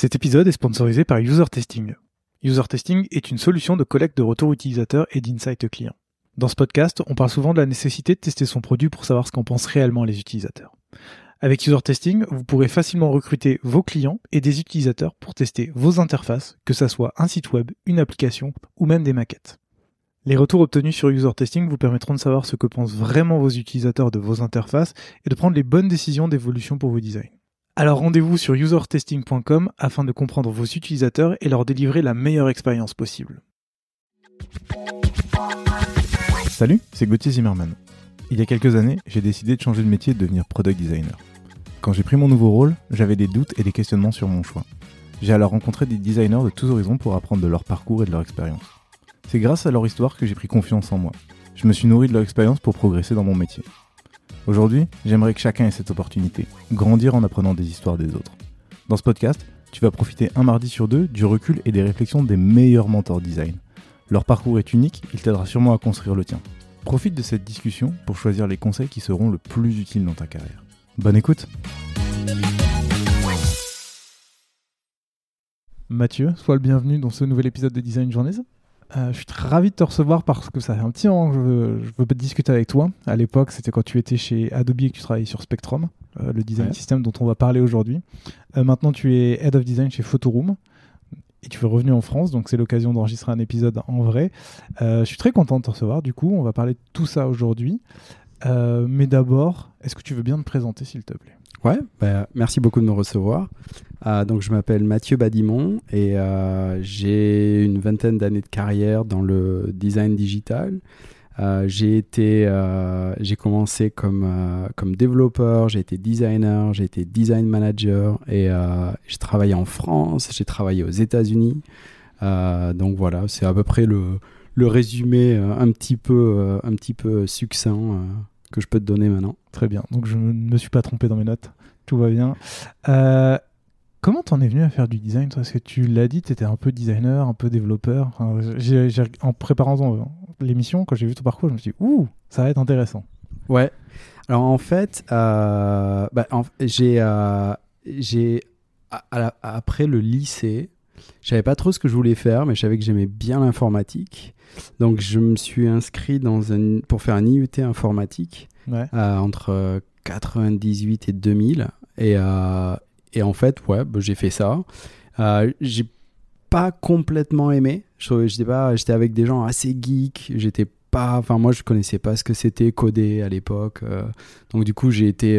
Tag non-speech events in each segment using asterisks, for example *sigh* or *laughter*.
Cet épisode est sponsorisé par User Testing. User Testing est une solution de collecte de retours utilisateurs et d'insight clients. Dans ce podcast, on parle souvent de la nécessité de tester son produit pour savoir ce qu'en pensent réellement les utilisateurs. Avec User Testing, vous pourrez facilement recruter vos clients et des utilisateurs pour tester vos interfaces, que ce soit un site web, une application ou même des maquettes. Les retours obtenus sur User Testing vous permettront de savoir ce que pensent vraiment vos utilisateurs de vos interfaces et de prendre les bonnes décisions d'évolution pour vos designs. Alors rendez-vous sur usertesting.com afin de comprendre vos utilisateurs et leur délivrer la meilleure expérience possible. Salut, c'est Gauthier Zimmerman. Il y a quelques années, j'ai décidé de changer de métier et de devenir product designer. Quand j'ai pris mon nouveau rôle, j'avais des doutes et des questionnements sur mon choix. J'ai alors rencontré des designers de tous horizons pour apprendre de leur parcours et de leur expérience. C'est grâce à leur histoire que j'ai pris confiance en moi. Je me suis nourri de leur expérience pour progresser dans mon métier. Aujourd'hui, j'aimerais que chacun ait cette opportunité, grandir en apprenant des histoires des autres. Dans ce podcast, tu vas profiter un mardi sur deux du recul et des réflexions des meilleurs mentors design. Leur parcours est unique, il t'aidera sûrement à construire le tien. Profite de cette discussion pour choisir les conseils qui seront le plus utiles dans ta carrière. Bonne écoute Mathieu, sois le bienvenu dans ce nouvel épisode de Design Journeys. Euh, je suis très ravi de te recevoir parce que ça fait un petit moment que je veux, je veux discuter avec toi. À l'époque, c'était quand tu étais chez Adobe et que tu travaillais sur Spectrum, euh, le design Ouais. system dont on va parler aujourd'hui. Euh, maintenant, tu es Head of Design chez Photoroom et tu es revenu en France, donc c'est l'occasion d'enregistrer un épisode en vrai. Je suis très content de te recevoir, du coup, on va parler de tout ça aujourd'hui. Mais d'abord, est-ce que tu veux bien te présenter, s'il te plaît? Ouais, bah, merci beaucoup de me recevoir. Euh, donc, je m'appelle Mathieu Badimon et euh, j'ai une vingtaine d'années de carrière dans le design digital. Euh, j'ai été, j'ai commencé comme comme développeur, j'ai été designer, j'ai été design manager et j'ai travaillé en France, j'ai travaillé aux États-Unis. Donc voilà, c'est à peu près le le résumé un petit peu un petit peu succinct que je peux te donner maintenant. Très bien, donc je ne me suis pas trompé dans mes notes, tout va bien. Euh, comment t'en es venu à faire du design Parce que tu l'as dit, tu étais un peu designer, un peu développeur? Enfin, en préparant l'émission, quand j'ai vu ton parcours, je me suis dit, ouh, ça va être intéressant. Ouais. Alors en fait, euh, bah, en- j'ai, euh, j'ai après le lycée, je savais pas trop ce que je voulais faire, mais je savais que j'aimais bien l'informatique. Donc je me suis inscrit dans un, pour faire un IUT informatique Ouais. euh, entre euh, 98 et 2000. Et, euh, et en fait, ouais, bah, j'ai fait ça. Euh, j'ai pas complètement aimé. J'étais pas, j'étais avec des gens assez geeks. J'étais pas, enfin moi je connaissais pas ce que c'était coder à l'époque. euh, donc du coup j'ai été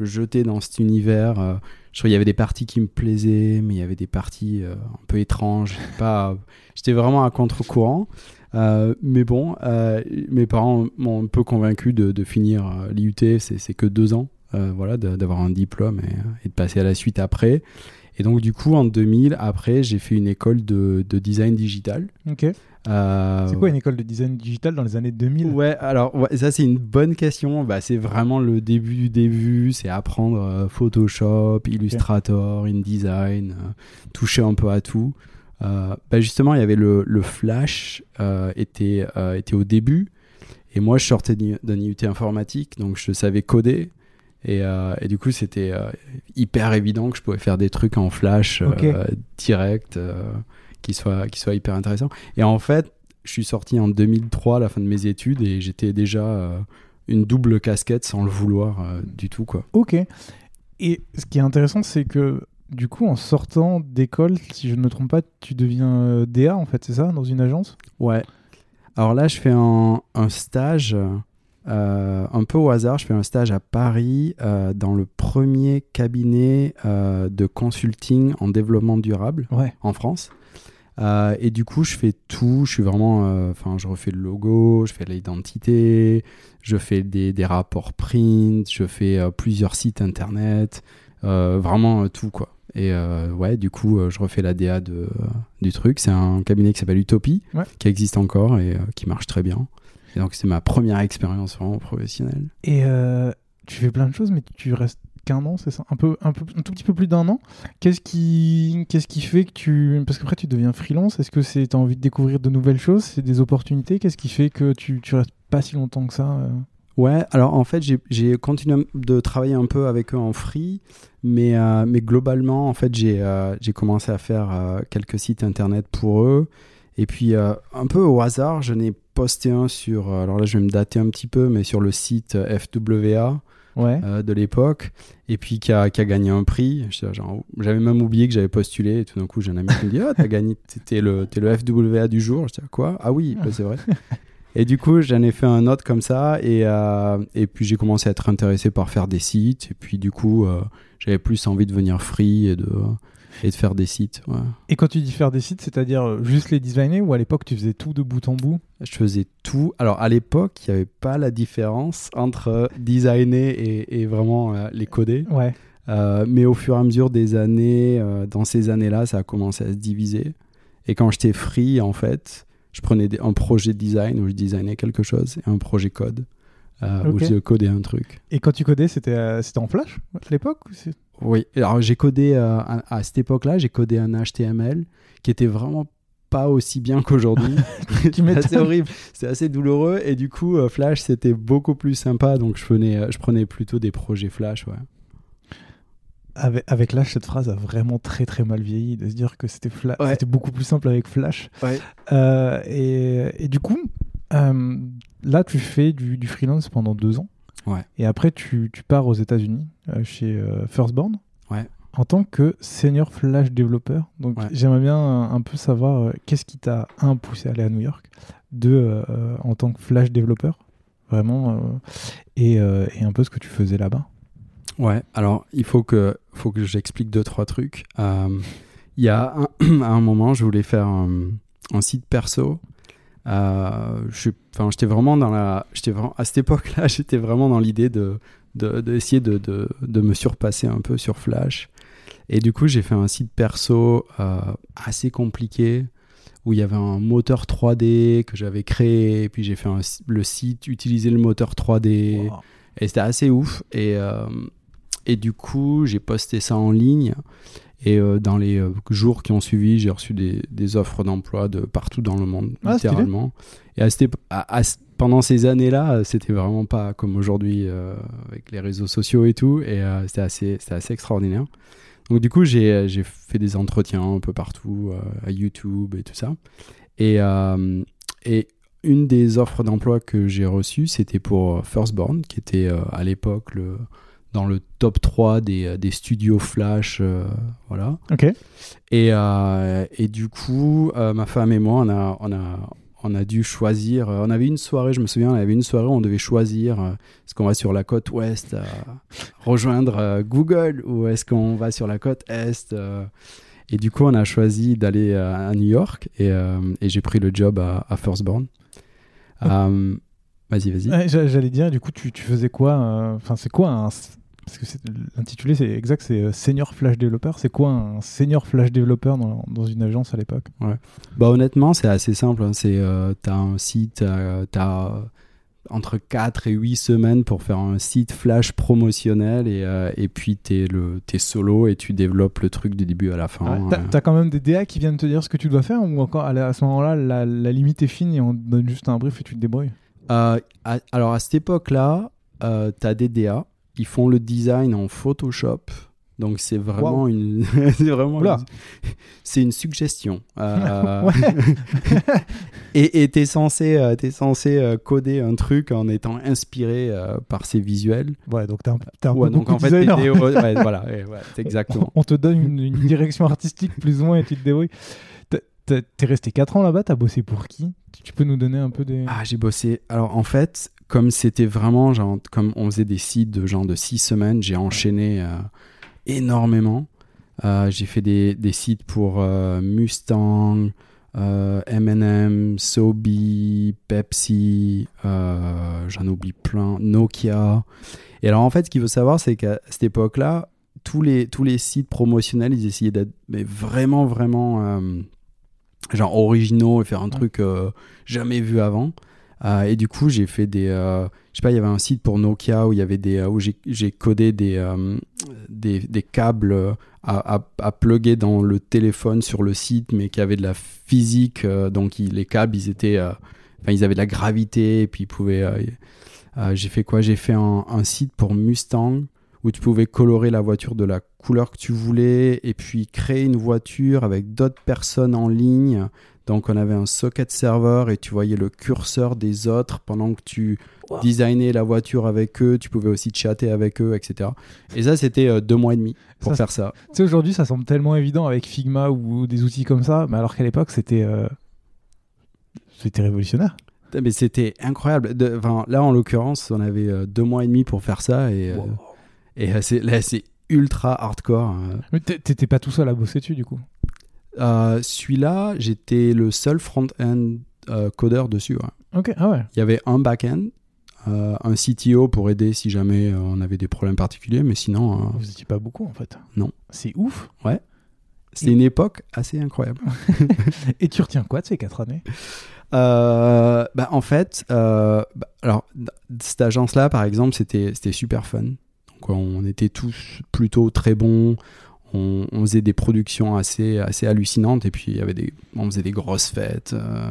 jeté dans cet univers. Je trouvais qu'il y avait des parties qui me plaisaient, mais il y avait des parties euh, un peu étranges. *laughs* Pas, j'étais vraiment à contre-courant. Euh, mais bon, euh, mes parents m'ont un peu convaincu de, finir l'IUT, c'est que deux ans, voilà, d'avoir un diplôme et, de passer à la suite après. Et donc du coup, en 2000, après, j'ai fait une école de, de design digital. Ok. Euh, C'est quoi une école de design digital dans les années 2000 Ouais, alors ouais, ça c'est une bonne question. Bah, c'est vraiment le début du début. C'est apprendre euh, Photoshop, Illustrator, InDesign, euh, toucher un peu à tout. Bah, justement, il y avait le, le Flash était, était au début. Et moi, je sortais d'un IUT informatique, donc je savais coder. Et, et du coup, c'était hyper évident que je pouvais faire des trucs en Flash direct qui soient qui soient hyper intéressants. Et en fait, je suis sorti en 2003 à la fin de mes études et j'étais déjà euh, une double casquette sans le vouloir euh, du tout quoi. Ok. Et ce qui est intéressant, c'est que du coup, en sortant d'école, si je ne me trompe pas, tu deviens euh, DA en fait, c'est ça, dans une agence? Ouais. Alors là, je fais un, un stage euh, un peu au hasard. Je fais un stage à Paris euh, dans le premier cabinet de consulting en développement durable Ouais. en France. Euh, et du coup, je fais tout. Je suis vraiment. euh, Enfin, je refais le logo, je fais l'identité, je fais des, des rapports print, je fais euh, plusieurs sites internet, vraiment tout quoi. Et ouais, du coup, je refais la DA de, du truc. C'est un cabinet qui s'appelle Utopie, Ouais. qui existe encore et qui marche très bien. Et donc, c'est ma première expérience vraiment professionnelle. Et tu fais plein de choses, mais tu restes qu'un an, c'est ça un, peu, un, peu, un tout petit peu plus d'un an. Qu'est-ce qui, qu'est-ce qui fait que tu... Parce qu'après, tu deviens freelance. Est-ce que c'est t'as envie de découvrir de nouvelles choses C'est des opportunités? Qu'est-ce qui fait que tu, tu restes pas si longtemps que ça euh? Ouais, alors en fait, j'ai- continué de travailler un peu avec eux en free, mais, euh, mais globalement, en fait, j'ai euh, commencé à faire quelques sites internet pour eux. Et puis, un peu au hasard, je n'ai posté un sur, alors là, je vais me dater un petit peu, mais sur le site FWA Ouais. euh, de l'époque, et puis qui a, qui a gagné un prix. J'avais même oublié que j'avais postulé, et tout d'un coup, j'ai un ami qui me dit *laughs* Ah, t'as gagné, t'es le, le FWA du jour. Je dis Quoi? Ah oui, bah, c'est vrai. *laughs* Et du coup, j'en ai fait un autre comme ça, et, euh, et puis j'ai commencé à être intéressé par faire des sites, et puis du coup, euh, j'avais plus envie de venir free et de, et de faire des sites. ouais. Et quand tu dis faire des sites, c'est-à-dire euh, juste les designer ou à l'époque tu faisais tout de bout en bout? Je faisais tout. Alors à l'époque, il n'y avait pas la différence entre designer et, et vraiment euh, les coder. Ouais. Euh, mais au fur et à mesure des années, euh, dans ces années-là, ça a commencé à se diviser. Et quand j'étais free, en fait, je prenais des- un projet design où je designais quelque chose et un projet code euh, où je codais un truc. Et quand tu codais, c'était euh, en Flash à l'époque Oui, alors j'ai codé euh, à, cette époque-là, j'ai codé un HTML qui était vraiment pas aussi bien qu'aujourd'hui. *laughs* C'est horrible, c'est assez douloureux et du coup euh, Flash c'était beaucoup plus sympa donc je prenais, euh, je prenais plutôt des projets Flash. Ouais. Avec, avec Flash, cette phrase a vraiment très très mal vieilli de se dire que c'était Ouais. beaucoup plus simple avec Flash. Ouais. Euh, et, et du coup, là, tu fais du, du freelance pendant deux ans. Ouais. Et après, tu, tu pars aux États-Unis euh, chez euh, Firstborn. Ouais. En tant que senior Flash développeur. Donc, Ouais. j'aimerais bien un, un peu savoir euh, qu'est-ce qui t'a, un, poussé à aller à New York, deux, euh, en tant que Flash développeur, vraiment, euh, et, euh, et un peu ce que tu faisais là-bas. Ouais, alors il faut que, faut que j'explique deux, trois trucs. Euh, Il y a un, *clears throat* à un moment, je voulais faire un, un site perso. Euh, j'étais vraiment dans la, j'étais à cette époque-là, *laughs* j'étais vraiment dans l'idée de, de, d'essayer de, de, de me surpasser un peu sur Flash. Et du coup, j'ai fait un site perso euh, assez compliqué où il y avait un moteur 3D que j'avais créé. Et puis j'ai fait un- le site, utiliser le moteur 3D. Wow. Et c'était assez ouf. Et, euh, et du coup, j'ai posté ça en ligne. Et euh, dans les euh, jours qui ont suivi, j'ai reçu des, des offres d'emploi de partout dans le monde, Ah, littéralement. Et à pendant ces années-là, euh, c'était vraiment pas comme aujourd'hui euh, avec les réseaux sociaux et tout. Et c'était assez, assez extraordinaire. Donc du coup, j'ai fait des entretiens un peu partout, à YouTube et tout ça. Et, et une des offres d'emploi que j'ai reçues, c'était pour Firstborn, qui était à l'époque le, dans le top 3 des, euh, des studios Flash. euh, voilà. Ok. Et, euh, et du coup, euh, ma femme et moi, on a, on a, on a dû choisir. on avait une soirée, je me souviens, on avait une soirée où on devait choisir est-ce qu'on va sur la côte ouest rejoindre Google ou est-ce qu'on va sur la côte est Et du coup, on a choisi d'aller à New York et, et j'ai pris le job à, à Firstborn. Euh, vas-y, vas-y. Ouais, J'allais dire, du coup, tu, tu faisais quoi Enfin, c'est quoi un. Parce que l'intitulé, c'est exact, c'est euh, Senior Flash Developer. C'est quoi un Senior Flash Developer dans, dans une agence à l'époque? Bah honnêtement, c'est assez simple. hein. C'est euh, t'as un site, euh, t'as euh, entre 4 et 8 semaines pour faire un site flash promotionnel et, euh, et puis t'es le t'es solo et tu développes le truc du début à la fin. T'as euh. t'as quand même des DA qui viennent te dire ce que tu dois faire ou encore à, la- à ce moment-là, la, la limite est fine et on te donne juste un brief et tu te débrouilles? Euh, à- alors à cette époque-là, t'as des DA, ils font le design en Photoshop. Donc c'est vraiment une, *laughs* c'est vraiment, une- c'est une suggestion. Euh, *laughs* *laughs* et et t'es censé, euh, t'es censé euh, coder un truc en étant inspiré par ces visuels. Ouais, donc t'es un, t'es un Ouais, peu donc en fait, t'es- ouais, voilà, ouais, ouais, c'est exactement. On te donne une, une direction artistique plus ou moins et tu te débrouilles. T'es resté 4 ans là-bas, t'as bossé pour qui? Tu peux nous donner un peu des. Ah, j'ai bossé. Alors en fait, comme c'était vraiment genre, comme on faisait des sites de genre de six semaines, j'ai enchaîné euh, énormément. Euh, j'ai fait des, des sites pour euh, Mustang, euh, M&M, Sobe, Pepsi, euh, j'en oublie plein, Nokia. Et alors en fait, ce qu'il faut savoir, c'est qu'à cette époque-là, tous les, tous les sites promotionnels, ils essayaient d'être vraiment, vraiment euh, genre originaux et faire un truc jamais vu avant. Euh, et du coup, j'ai fait des. euh, je sais pas, il y avait un site pour Nokia où il euh, où j'ai codé des, euh, des, des câbles à, à, à plugger dans le téléphone sur le site, mais qui avaient de la physique. donc, les câbles, ils étaient. Enfin, ils avaient de la gravité et puis ils pouvaient. j'ai fait quoi? J'ai fait un site pour Mustang où tu pouvais colorer la voiture de la couleur que tu voulais et puis créer une voiture avec d'autres personnes en ligne. Donc on avait un socket server et tu voyais le curseur des autres pendant que tu Wow. designais la voiture avec eux. Tu pouvais aussi chatter avec eux, etc. Et ça, c'était euh, deux mois et demi pour Ça, faire ça. Tu sais, aujourd'hui, ça semble tellement évident avec Figma ou des outils comme ça, mais alors qu'à l'époque, c'était. euh, C'était révolutionnaire. Mais c'était incroyable. De- enfin, là, en l'occurrence, on avait euh, deux mois et demi pour faire ça et, euh, Wow. et euh, c'est- là, c'est ultra hardcore. hein. Mais t'é- t'étais pas tout seul à bosser dessus, du coup. Euh, Celui-là, j'étais le seul front-end euh, codeur dessus. ouais. Ok, ah ouais. Il y avait un back-end, euh, un CTO pour aider si jamais on avait des problèmes particuliers, mais sinon, Vous étiez pas beaucoup, en fait. Non. C'est ouf. c'était une époque assez incroyable. *laughs* Et tu retiens quoi de ces quatre années? Bah, en fait, bah, alors, cette agence-là, par exemple, c'était c'était super fun. Donc, on était tous plutôt très bons. On, on faisait des productions assez, assez hallucinantes et puis il y avait des, on faisait des grosses fêtes. euh.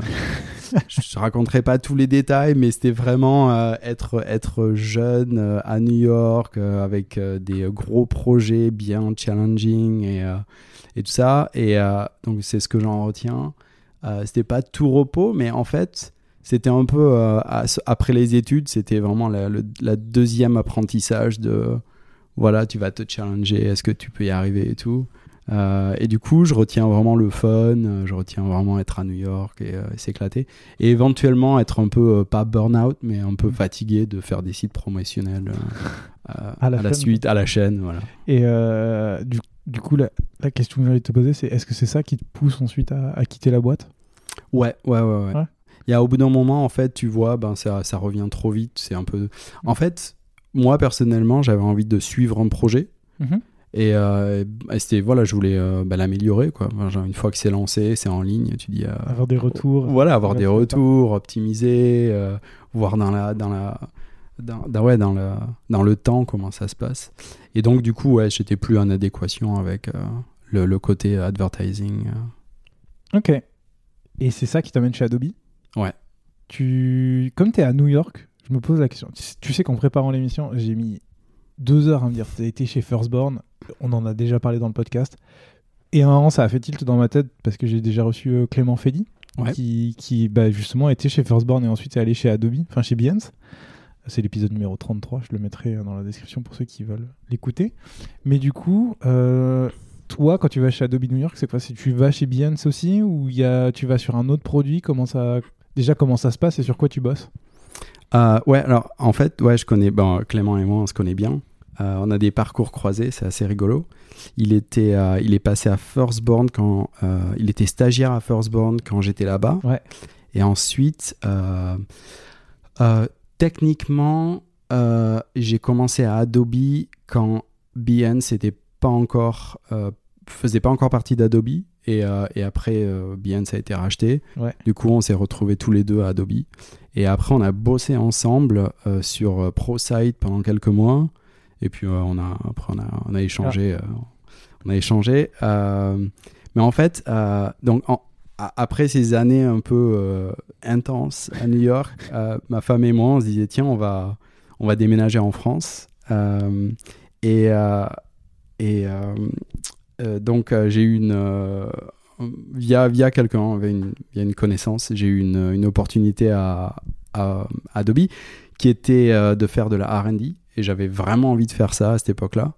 *laughs* je ne raconterai pas tous les détails, mais c'était vraiment euh, être, être jeune euh, à New York avec des gros projets bien challenging et, et tout ça. Et donc c'est ce que j'en retiens. C'était pas tout repos, mais en fait, c'était un peu après les études, c'était vraiment la, le la deuxième apprentissage de voilà, tu vas te challenger, est-ce que tu peux y arriver et tout. Euh, et du coup, je retiens vraiment le fun, euh, je retiens vraiment être à New York et, euh, et s'éclater. Et éventuellement être un peu, euh, pas burn-out, mais un peu fatigué de faire des sites promotionnels À la à suite, à la chaîne. Voilà. Et du, du coup, la, la question que j'allais te poser, c'est est-ce que c'est ça qui te pousse ensuite à, à quitter la boîte? Ouais, ouais, ouais. ouais. Ouais. Il y a au bout d'un moment, en fait, tu vois, ben, ça, ça revient trop vite. C'est un peu. En fait, moi, personnellement, j'avais envie de suivre un projet. Et, euh, et c'était, voilà, je voulais euh, ben, l'améliorer, quoi. Enfin, une fois que c'est lancé, c'est en ligne, tu dis. euh, Avoir des retours. Voilà, avoir des retours, optimiser, voir dans la. Dans la dans, dans- ouais, dans, le, dans le temps comment ça se passe. Et donc, du coup, ouais, j'étais plus en adéquation avec le, le côté advertising. Ok. Et c'est ça qui t'amène chez Adobe? Ouais. Tu... Comme tu es à New York, je me pose la question. Tu sais- qu'en préparant l'émission, j'ai mis deux heures à me dire tu as été chez Firstborn, on en a déjà parlé dans le podcast. Et à un moment, ça a fait tilt dans ma tête parce que j'ai déjà reçu euh, Clément Ouais. qui, qui bah, justement était chez Firstborn et ensuite est allé chez Adobe, enfin chez Behance. C'est l'épisode numéro 33, je le mettrai euh, dans la description pour ceux qui veulent l'écouter. Mais du coup, euh, toi, quand tu vas chez Adobe New York, c'est quoi? Tu vas chez Behance aussi ou il y a, tu vas sur un autre produit? Comment ça, déjà comment ça se passe et sur quoi tu bosses? Euh, ouais, alors en fait, ouais, je connais, bon, Clément et moi, on se connaît bien. Euh, on a des parcours croisés, c'est assez rigolo. Il était, euh, il est passé à Firstborn quand, il était stagiaire à Firstborn quand j'étais là-bas. Ouais. Et ensuite, techniquement, j'ai commencé à Adobe quand Behance n'était pas encore, faisait pas encore partie d'Adobe. Et, euh, et après, euh, Behance a été racheté. Ouais. Du coup, on s'est retrouvés tous les deux à Adobe. Et après, on a bossé ensemble euh, sur ProSite pendant quelques mois. Et puis, on a, après, on a, on a échangé. euh, on a échangé. mais en fait, donc, en- après ces années un peu euh, intenses à New York, *laughs* euh, ma femme et moi, on se disait, tiens, on va, on va déménager en France. Euh, et et donc, euh, j'ai eu une. euh, via, via quelqu'un, via une, connaissance, j'ai eu une, une opportunité à, à, Adobe qui était euh, de faire de la RD. Et j'avais vraiment envie de faire ça à cette époque-là.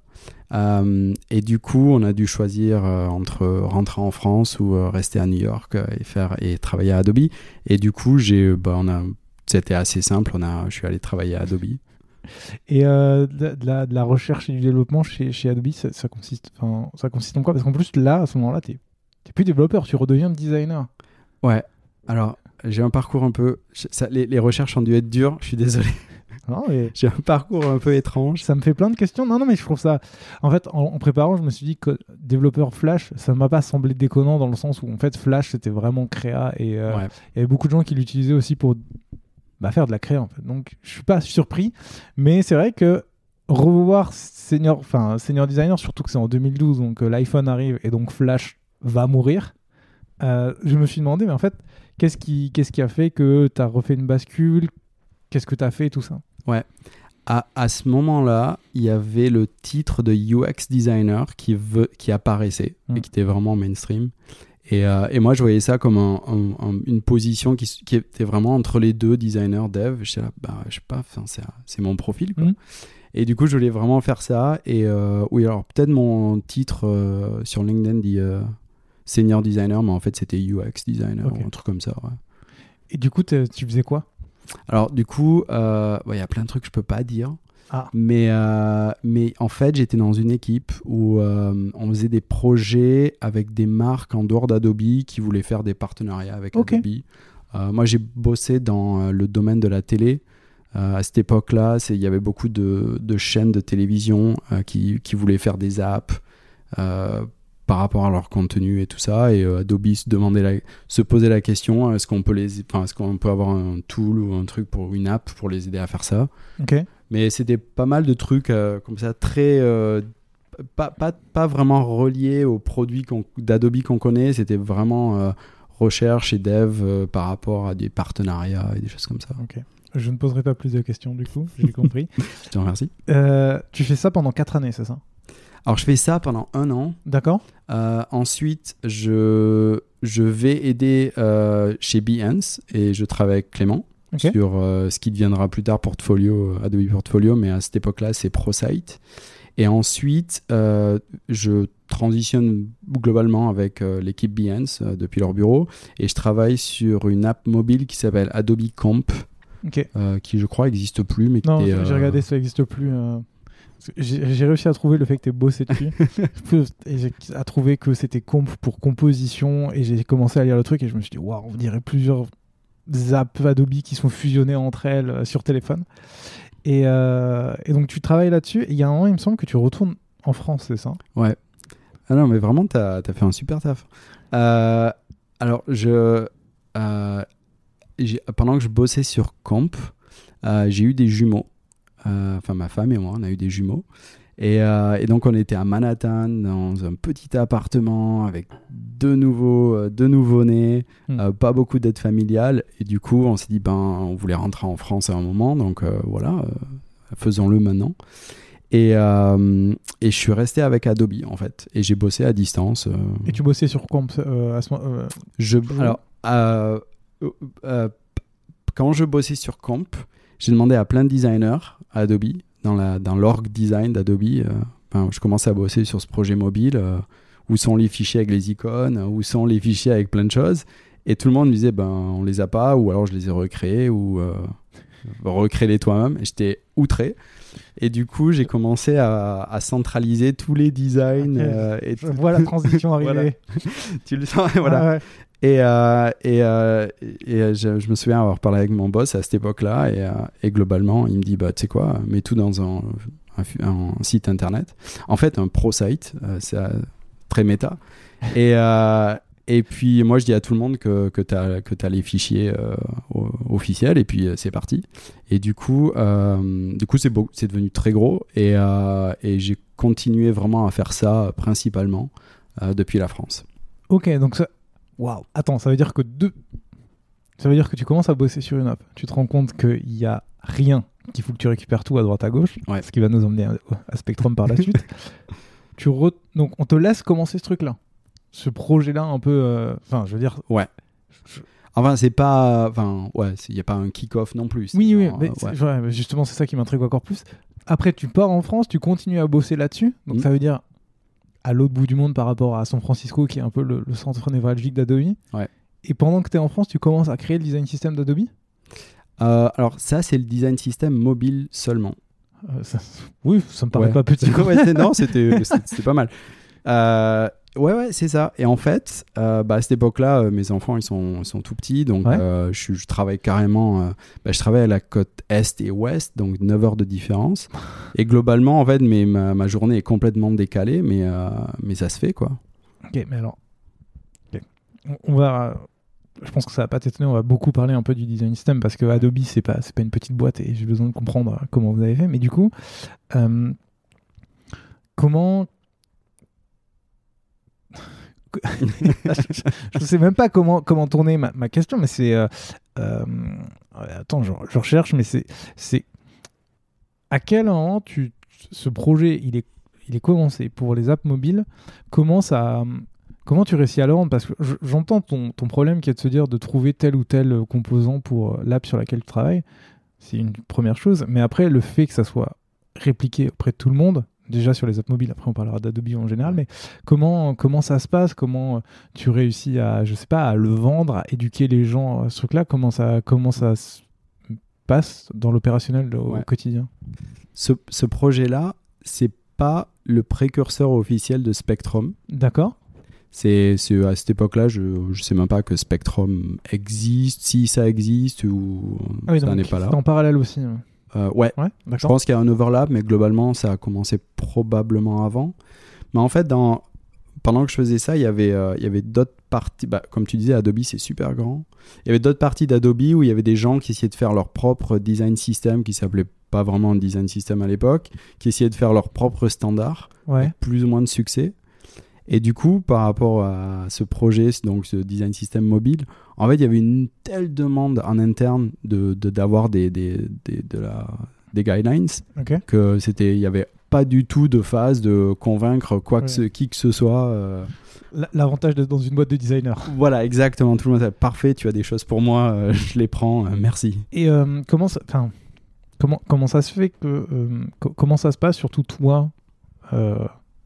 Euh, et du coup, on a dû choisir euh, entre rentrer en France ou euh, rester à New York euh, et faire et travailler à Adobe. Et du coup, j'ai, bah, on a, c'était assez simple. On a, je suis allé travailler à Adobe. Et euh, de, de la, de la recherche et du développement chez, chez Adobe, ça, ça consiste, ça consiste en quoi? Parce qu'en plus, là, à ce moment-là, tu n'es plus développeur, tu redeviens designer. Ouais. Alors, j'ai un parcours un peu. ça- les, les recherches ont dû être dures. Je suis désolé. Mais *laughs* J'ai un parcours un peu étrange. ça me fait plein de questions. Non, non, mais je trouve ça. En fait, en, en préparant, je me suis dit que développeur Flash, ça m'a pas semblé déconnant dans le sens où, en fait, Flash, c'était vraiment créa et euh, Ouais. il y avait beaucoup de gens qui l'utilisaient aussi pour bah, faire de la créa, en fait. Donc, je suis pas surpris, mais c'est vrai que revoir senior, enfin, senior designer, surtout que c'est en 2012, donc euh, l'iPhone arrive et donc Flash va mourir. euh, je me suis demandé, mais en fait, qu'est-ce qui, qu'est-ce qui a fait que tu as refait une bascule? Qu'est-ce que tu as fait et tout ça? Ouais. À, à ce moment-là, il y avait le titre de UX designer qui, veut, qui apparaissait et qui était vraiment mainstream. Et, euh, et moi, je voyais ça comme un- un- un- une position qui, était vraiment entre les deux, designer, dev. Là, bah, je sais pas, c'est mon profil. Quoi. Mm. Et du coup, je voulais vraiment faire ça. Et euh, oui, alors peut-être mon titre euh, sur LinkedIn dit senior designer, mais en fait, c'était UX designer ou un truc comme ça. ouais. Et du coup, tu faisais quoi? Alors, du coup, il y a plein de trucs que je peux pas dire. Ah. Mais, euh, mais en fait, j'étais dans une équipe où euh, on faisait des projets avec des marques en dehors d'Adobe qui voulaient faire des partenariats avec. Adobe. Euh, moi, j'ai bossé dans le domaine de la télé. À cette époque-là, il y avait beaucoup de, de chaînes de télévision qui, qui voulaient faire des apps par rapport à leur contenu et tout ça. Et euh, Adobe se, demandait la- se posait la question est-ce qu'on peut, les, enfin, est-ce qu'on peut avoir un tool ou un truc pour une app pour les aider à faire ça? Ok. Mais c'était pas mal de trucs euh, comme ça, très. euh, pas, pas, pas vraiment reliés aux produits d'Adobe qu'on connaît, c'était vraiment euh, recherche et dev par rapport à des partenariats et des choses comme ça. Ok. Je ne poserai pas plus de questions du coup, j'ai compris. *laughs* Je te remercie. Tu fais ça pendant 4 années, c'est ça? Alors, je fais ça pendant un an. D'accord Euh, ensuite, je, je vais aider euh, chez Behance et je travaille avec Clément Sur euh, ce qui deviendra plus tard Portfolio, euh, Adobe Portfolio, mais à cette époque-là, c'est ProSite. Et ensuite, euh, je transitionne globalement avec euh, l'équipe Behance depuis leur bureau et je travaille sur une app mobile qui s'appelle Adobe Comp, Ok. euh, qui je crois n'existe plus, mais Non, j'ai regardé, ça n'existe plus. j'ai réussi à trouver le fait que tu bossé dessus. *laughs* et j'ai à trouver que c'était comp pour composition. Et j'ai commencé à lire le truc et je me suis dit, waouh, on dirait plusieurs apps Adobe qui sont fusionnées entre elles euh, sur téléphone. Et, euh, et donc tu travailles là-dessus. Il y a un moment, il me semble que tu retournes en France, c'est ça? Ouais. Ah non, mais vraiment, tu as, fait un super taf. Euh, alors, je, pendant que je bossais sur euh, j'ai eu des jumeaux. Enfin, ma femme et moi, on a eu des jumeaux. Et, euh, et donc, on était à Manhattan, dans un petit appartement avec deux nouveaux, euh, deux nouveaux-nés, Hmm. euh, pas beaucoup d'aide familiale. Et du coup, on s'est dit, ben, on voulait rentrer en France à un moment, donc voilà, faisons-le maintenant. Et, et je suis resté avec Adobe en fait. Et j'ai bossé à distance. Et tu bossais sur comp euh, à ce moment Je, alors, quand je bossais sur Comp, j'ai demandé à plein de designers à Adobe, dans, la, dans l'org design d'Adobe. euh, enfin, je commençais à bosser sur ce projet mobile. euh, où sont les fichiers avec les icônes Où sont les fichiers avec plein de choses Et tout le monde me disait, ben, on les a pas, ou alors je les ai recréés, ou euh, recrée-les toi-même. J'étais outré. Et du coup, j'ai commencé à, à centraliser tous les designs. Ok. euh, et Je vois la transition *laughs* arriver. Voilà. tu le sens, voilà. Ah ouais. Et, euh, et, euh, et euh, je, me souviens avoir parlé avec mon boss à cette époque-là. Et, globalement, il me dit bah, Tu sais quoi, mets tout dans un, site internet. En fait, un pro site, euh, c'est très méta. Et, et puis, moi, je dis à tout le monde que, que tu as, les fichiers officiels. Et puis, c'est parti. Et du coup, du coup c'est, devenu très gros. Et, et j'ai continué vraiment à faire ça principalement depuis la France. Ok, donc ça. Waouh. Attends, ça veut dire que deux. Ça veut dire que tu commences à bosser sur une app. Tu te rends compte qu'il y a rien qu'il faut que tu récupères tout à droite à gauche, Ouais. ce qui va nous emmener à, à Spectrum par la *laughs* suite. tu re- Donc on te laisse commencer ce truc-là, ce projet-là un peu. euh, Enfin, je veux dire. Ouais. Enfin, c'est pas. Enfin, ouais, il n'y a pas un kick-off non plus. Oui, oui, mais euh, c'est- ouais. ouais, mais justement, c'est ça qui m'intrigue encore plus. Après, tu pars en France, tu continues à bosser là-dessus. Donc Mm. ça veut dire à l'autre bout du monde par rapport à San Francisco, qui est un peu le, le centre névralgique d'Adobe. Ouais. Et pendant que tu es en France, tu commences à créer le design system d'Adobe? Euh, alors, ça, c'est le design system mobile seulement. Euh, ça- Oui, ça me paraît Ouais. pas petit. *laughs* Non, c'était pas mal. Euh, ouais, ouais, c'est ça. Et en fait, euh, bah, à cette époque-là, euh, mes enfants, ils sont, ils sont tout petits. Donc, Ouais. euh, je, je travaille carrément. bah, je travaille à la côte Est et Ouest, donc 9 heures de différence. *laughs* Et globalement, en fait, mais ma, ma journée est complètement décalée, mais, mais ça se fait, quoi. Ok, mais alors. ok. On, on va. Je pense que ça va pas t'étonner, on va beaucoup parler un peu du design system parce que Adobe, c'est pas, pas une petite boîte et j'ai besoin de comprendre comment vous avez fait. Mais du coup, comment. Je ne sais même pas comment, comment tourner ma, ma question, mais c'est. euh, euh, attends, je, je recherche, mais c'est. à quel moment tu, ce projet, il est, il est commencé? Pour les apps mobiles Comment ça, comment tu réussis à le rendre Parce que je- j'entends ton, ton problème qui est de se dire de trouver tel ou tel euh, composant pour l'app sur laquelle tu travailles. C'est une première chose. Mais après, le fait que ça soit répliqué auprès de tout le monde, déjà sur les apps mobiles, après on parlera d'Adobe en général, mais comment, comment ça se passe? Comment euh, tu réussis à, je sais pas, à le vendre, à éduquer les gens à ce truc-là? Comment ça, comment ça se passe dans l'opérationnel au Ouais. quotidien? Ce, ce projet-là, c'est pas le précurseur officiel de Spectrum. D'accord C'est à cette époque-là, je, je sais même pas que Spectrum existe, si ça existe ou Ah oui, ça n'est pas là. en parallèle aussi. ouais. Euh, ouais, Ouais, je pense qu'il y a un overlap, mais globalement, ça a commencé probablement avant. Mais en fait, dans, pendant que je faisais ça, il y avait, euh, il y avait d'autres parties. bah, comme tu disais, Adobe, c'est super grand. Il y avait d'autres parties d'Adobe où il y avait des gens qui essayaient de faire leur propre design system, qui s'appelait pas vraiment un design system à l'époque, qui essayaient de faire leur propre standard, Ouais. avec plus ou moins de succès. Et du coup, par rapport à ce projet, donc ce design system mobile, en fait, il y avait une telle demande en interne de de- d'avoir des, des, des, de la, des guidelines Ok. que c'était, il y avait pas du tout de phase de convaincre quoi que ce, qui que ce soit. euh. L'avantage d'être dans une boîte de designers. Voilà, exactement. Tout le monde a parfait. Tu as des choses pour moi, euh, je les prends. euh, merci. Et comment ça, comment comment ça se fait que co- comment ça se passe surtout toi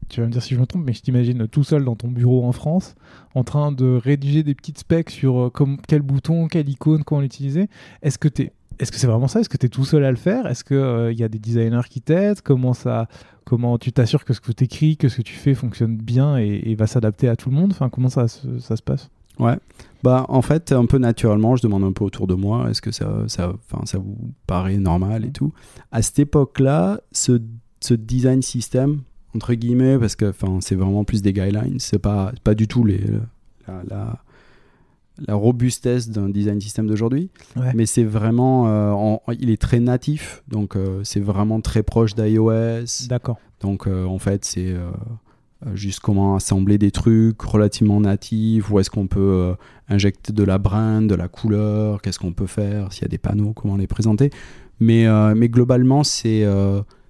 tu vas me dire si je me trompe, mais je t'imagine tout seul dans ton bureau en France, en train de rédiger des petites specs sur euh, comme, quel bouton, quelle icône, comment l'utiliser. Est-ce que est-ce que c'est vraiment ça? Est-ce que tu es tout seul à le faire? Est-ce qu'il y a des designers qui t'aident? Comment ça comment tu t'assures que ce que tu écris, que ce que tu fais fonctionne bien et, et va s'adapter à tout le monde? Enfin, comment ça, se- ça se passe? Ouais. Bah, en fait, un peu naturellement, je demande un peu autour de moi, est-ce que ça, ça, ça vous paraît normal et tout. À cette époque-là, ce, ce design system, entre guillemets, parce que c'est vraiment plus des guidelines, c'est pas, pas du tout les, la, la, la robustesse d'un design system d'aujourd'hui, Ouais. mais c'est vraiment, euh, en- il est très natif, donc euh, c'est vraiment très proche d'iOS. D'accord. Donc euh, en fait, c'est juste comment assembler des trucs relativement natifs, où est-ce qu'on peut injecter de la brand, de la couleur, qu'est-ce qu'on peut faire, s'il y a des panneaux, comment les présenter. Mais, mais globalement, c'est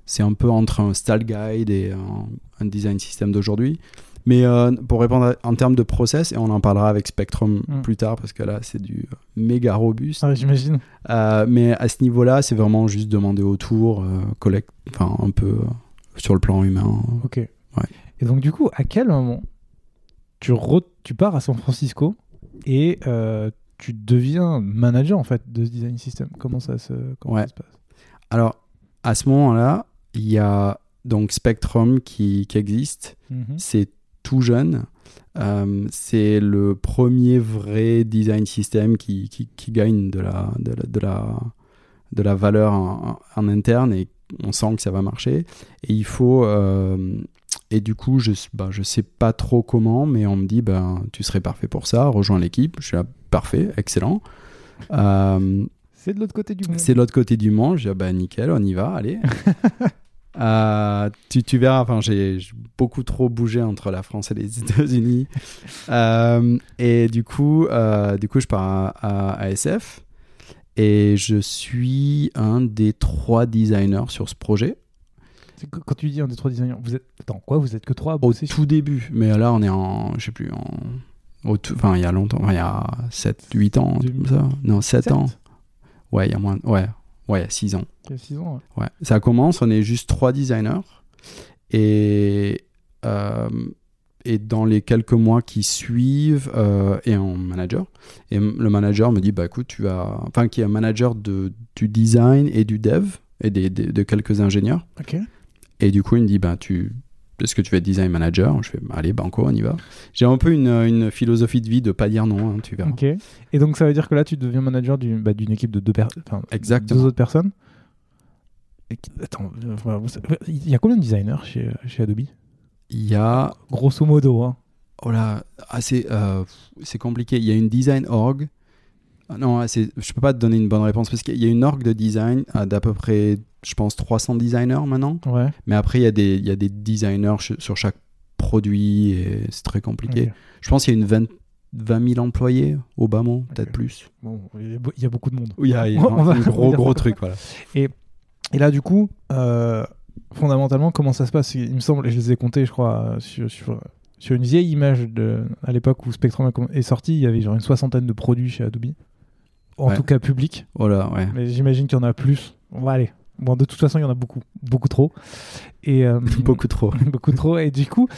c'est un peu entre un style guide et un, un design system d'aujourd'hui. Mais euh, pour répondre à- en termes de process, et on en parlera avec Spectrum Mm. plus tard, parce que là, c'est du euh, méga robuste. Ah, J'imagine. Euh, mais à ce niveau-là, c'est vraiment juste demander autour, euh, collecte, enfin un peu sur le plan humain. Ok. Et donc, du coup, à quel moment tu, tu pars à San Francisco et tu deviens manager en fait de ce design system? Comment ça se, comment Ouais. ça se passe? Alors, à ce moment-là, il y a donc Spectrum qui, qui existe. Mhm. C'est tout jeune. Euh, c'est le premier vrai design system qui, qui, qui gagne de la, de la, de la, de la valeur en, en interne et on sent que ça va marcher. Et il faut. euh, et du coup, je bah, je sais pas trop comment, mais on me dit ben, tu serais parfait pour ça, rejoins l'équipe. Je suis là, parfait, excellent. Euh, C'est de l'autre côté du monde. c'est l'autre côté du monde. Je dis, ah bah, nickel, on y va, allez. *laughs* Euh, tu, tu verras, enfin, j'ai beaucoup trop bougé entre la France et les *laughs* États-Unis. Euh, et du coup, euh, du coup, je pars à, à- à SF et je suis un des trois designers sur ce projet. Quand tu dis un des trois designers, vous êtes. Attends, quoi Vous êtes que trois à Au sur- tout début, mais là, on est en, je sais plus, en, au tout- enfin, il y a longtemps, il y a 7, 8 ans, un truc comme ça. Non, 7 Sept ans. Ouais, il y a moins, ouais, ouais, il y a 6 ans. Il y a six ans. ouais. Ouais, ça commence, on est juste trois designers. Et, euh, et dans les quelques mois qui suivent, euh, et un manager. Et le manager me dit, bah écoute, tu vas... Enfin, qui est un manager de, du design et du dev, et des, des- de quelques ingénieurs. Ok. Et du coup, il me dit, bah tu... Est-ce que tu vas être design manager Je fais, bah, allez, banco, on y va. J'ai un peu une, une philosophie de vie de pas dire non, hein, tu verras. Ok. Et donc ça veut dire que là, tu deviens manager d'une bah, d'une équipe de deux, per- enfin, Exactement. deux autres personnes. Attends, il y a combien de designers chez, chez Adobe? Il y a Grosso modo. Hein. Oh là, ah, c'est, euh, c'est compliqué. Il y a une design org. Ah Non, je peux pas te donner une bonne réponse parce qu'il y a une org de design à d'à peu près, je pense, 300 designers maintenant. Ouais. Mais après, il y a des, il y a des designers sur chaque produit et c'est très compliqué. Je pense qu'il y a une 20, 20 000 employés au bas mot, peut-être plus. Bon, il y a beaucoup de monde. Oui, il y a, il y a *laughs* On va- un gros, gros truc, voilà. Et là, du coup, euh, fondamentalement, comment ça se passe? Il me semble, et je les ai comptés, je crois, sur, sur, sur une vieille image de, à l'époque où Spectrum est sorti, il y avait genre une soixantaine de produits chez Adobe. En Ouais. tout cas, public. Voilà, ouais. Mais j'imagine qu'il y en a plus. On va aller. Bon, de toute façon, il y en a beaucoup. Beaucoup trop. Et, euh, *laughs* Beaucoup trop. *laughs* beaucoup trop. Et du coup,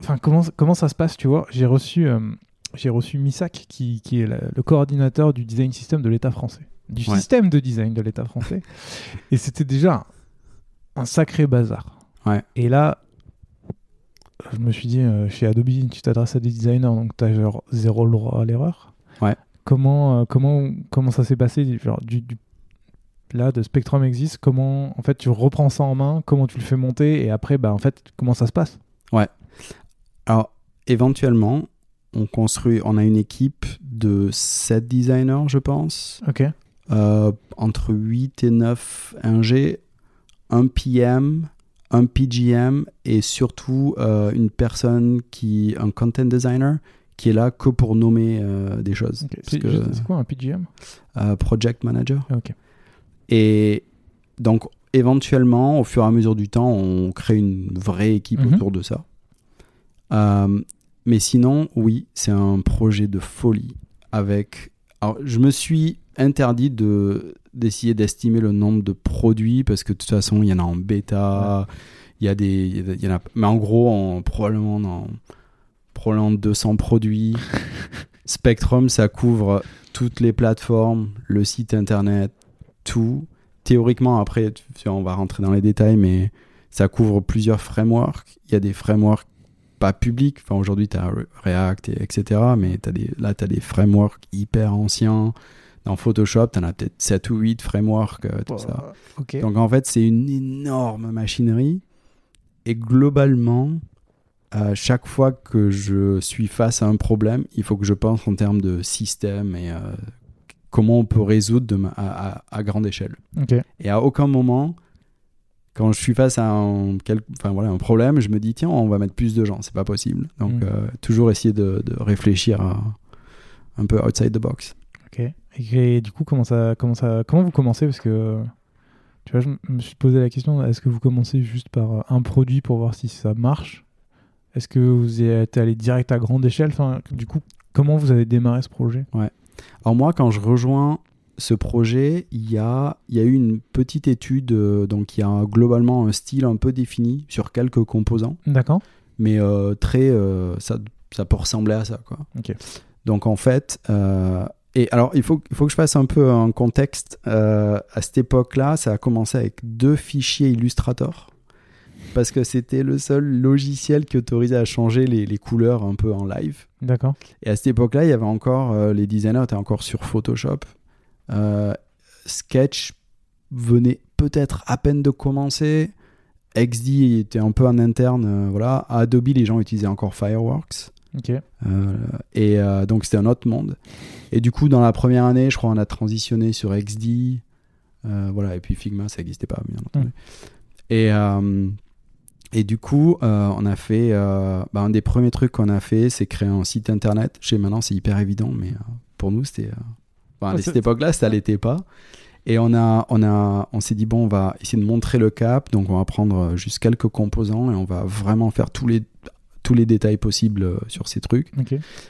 enfin, comment, comment ça se passe, tu vois? J'ai reçu, euh, j'ai reçu Misak, qui, qui est la- le coordinateur du design system de l'État français. Du Ouais. système de design de l'État français. *laughs* et c'était déjà un, un sacré bazar. Ouais. Et là, je me suis dit, euh, chez Adobe, tu t'adresses à des designers, donc tu as genre zéro droit à l'erreur. Ouais. Comment, euh, comment, comment ça s'est passé? Genre, du, du- Là, de Spectrum existe, comment en fait tu reprends ça en main, comment tu le fais monter et après, bah en fait, comment ça se passe? Alors, éventuellement, on construit, on a une équipe de 7 designers, je pense, Ok. euh, entre 8 et 9 ingé, un PM, un PGM et surtout euh, une personne qui, un content designer, qui est là que pour nommer euh, des choses. C'est que- quoi un PGM euh, project manager. Ah. Et donc, éventuellement, au fur et à mesure du temps, on crée une vraie équipe Mhm. autour de ça. Euh, mais sinon, oui, c'est un projet de folie. Avec. Alors, je me suis interdit de d'essayer d'estimer le nombre de produits parce que de toute façon, il y en a en bêta, il y a des, il y en a, mais en gros, en, probablement dans probablement 200 produits. *laughs* Spectrum, ça couvre toutes les plateformes, le site internet, tout. Théoriquement, après, on va rentrer dans les détails, mais ça couvre plusieurs frameworks. Il y a des frameworks pas publics. Enfin, aujourd'hui, tu as React, et etc. Mais t'as des, là, tu as des frameworks hyper anciens. Dans Photoshop, tu en as peut-être 7 ou 8 frameworks, euh, ça. Donc en fait, c'est une énorme machinerie. Et globalement, à chaque fois que je suis face à un problème, il faut que je pense en termes de système et euh, comment on peut résoudre de ma- à, grande échelle. Et à aucun moment, quand je suis face à un, quel- enfin, voilà, un problème, je me dis tiens, on va mettre plus de gens. C'est pas possible. Donc Mm. euh, toujours essayer de, de réfléchir à un peu outside the box. Ok. Et, du coup, comment ça, comment ça, comment vous commencez? Parce que tu vois, je me suis posé la question est-ce que vous commencez juste par euh, un produit pour voir si ça marche? Est-ce que vous êtes allé direct à grande échelle? Enfin, du coup, comment vous avez démarré ce projet? Alors moi, quand je rejoins ce projet, il y a, il y a eu une petite étude, euh, donc il y a globalement un style un peu défini sur quelques composants, D'accord. mais euh, très, euh, ça, ça peut ressembler à ça. Quoi. Ok. Donc en fait, euh, et alors il faut, il faut que je fasse un peu un contexte. À cette époque-là, ça a commencé avec deux fichiers Illustrator. Parce que c'était le seul logiciel qui autorisait à changer les, les couleurs un peu en live. D'accord. Et à cette époque-là, il y avait encore euh, les designers étaient encore sur Photoshop. Euh, Sketch venait peut-être à peine de commencer. XD était un peu en interne, euh, voilà. À Adobe, les gens utilisaient encore Fireworks. Ok. Euh, et euh, donc c'était un autre monde. Et du coup, dans la première année, je crois, on a transitionné sur XD. Voilà, et puis Figma, ça n'existait pas, bien entendu. Et, euh, et du coup, euh, on a fait. euh, bah, un des premiers trucs qu'on a fait, c'est créer un site internet. Chez maintenant, c'est hyper évident, mais euh, pour nous, c'était. euh, enfin, Ah, à c'est- cette époque-là, ça l'était pas. Et on, a, on, a, on s'est dit, bon, on va essayer de montrer le cap. Donc, on va prendre euh, juste quelques composants et on va vraiment faire tous les, tous les détails possibles euh, sur ces trucs.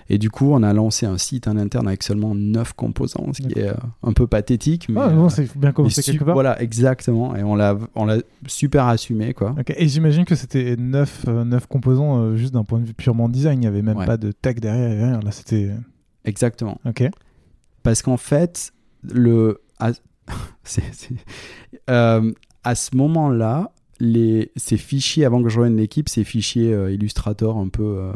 Et du coup, on a lancé un site en interne avec seulement 9 composants, ce qui est euh, un peu pathétique. Mais, Ah, bon, euh, c'est bien commencé quelque part. Voilà, exactement. Et on l'a, on l'a super assumé, quoi. Et j'imagine que c'était 9, composants euh, juste d'un point de vue purement design. Il n'y avait même Ouais. pas de tech derrière. rien. Là, c'était. Exactement. Ok. Parce qu'en fait, le, à, *laughs* c'est- c'est- euh, à ce moment-là, les, ces fichiers, avant que je rejoigne l'équipe, ces fichiers euh, Illustrator un peu. euh,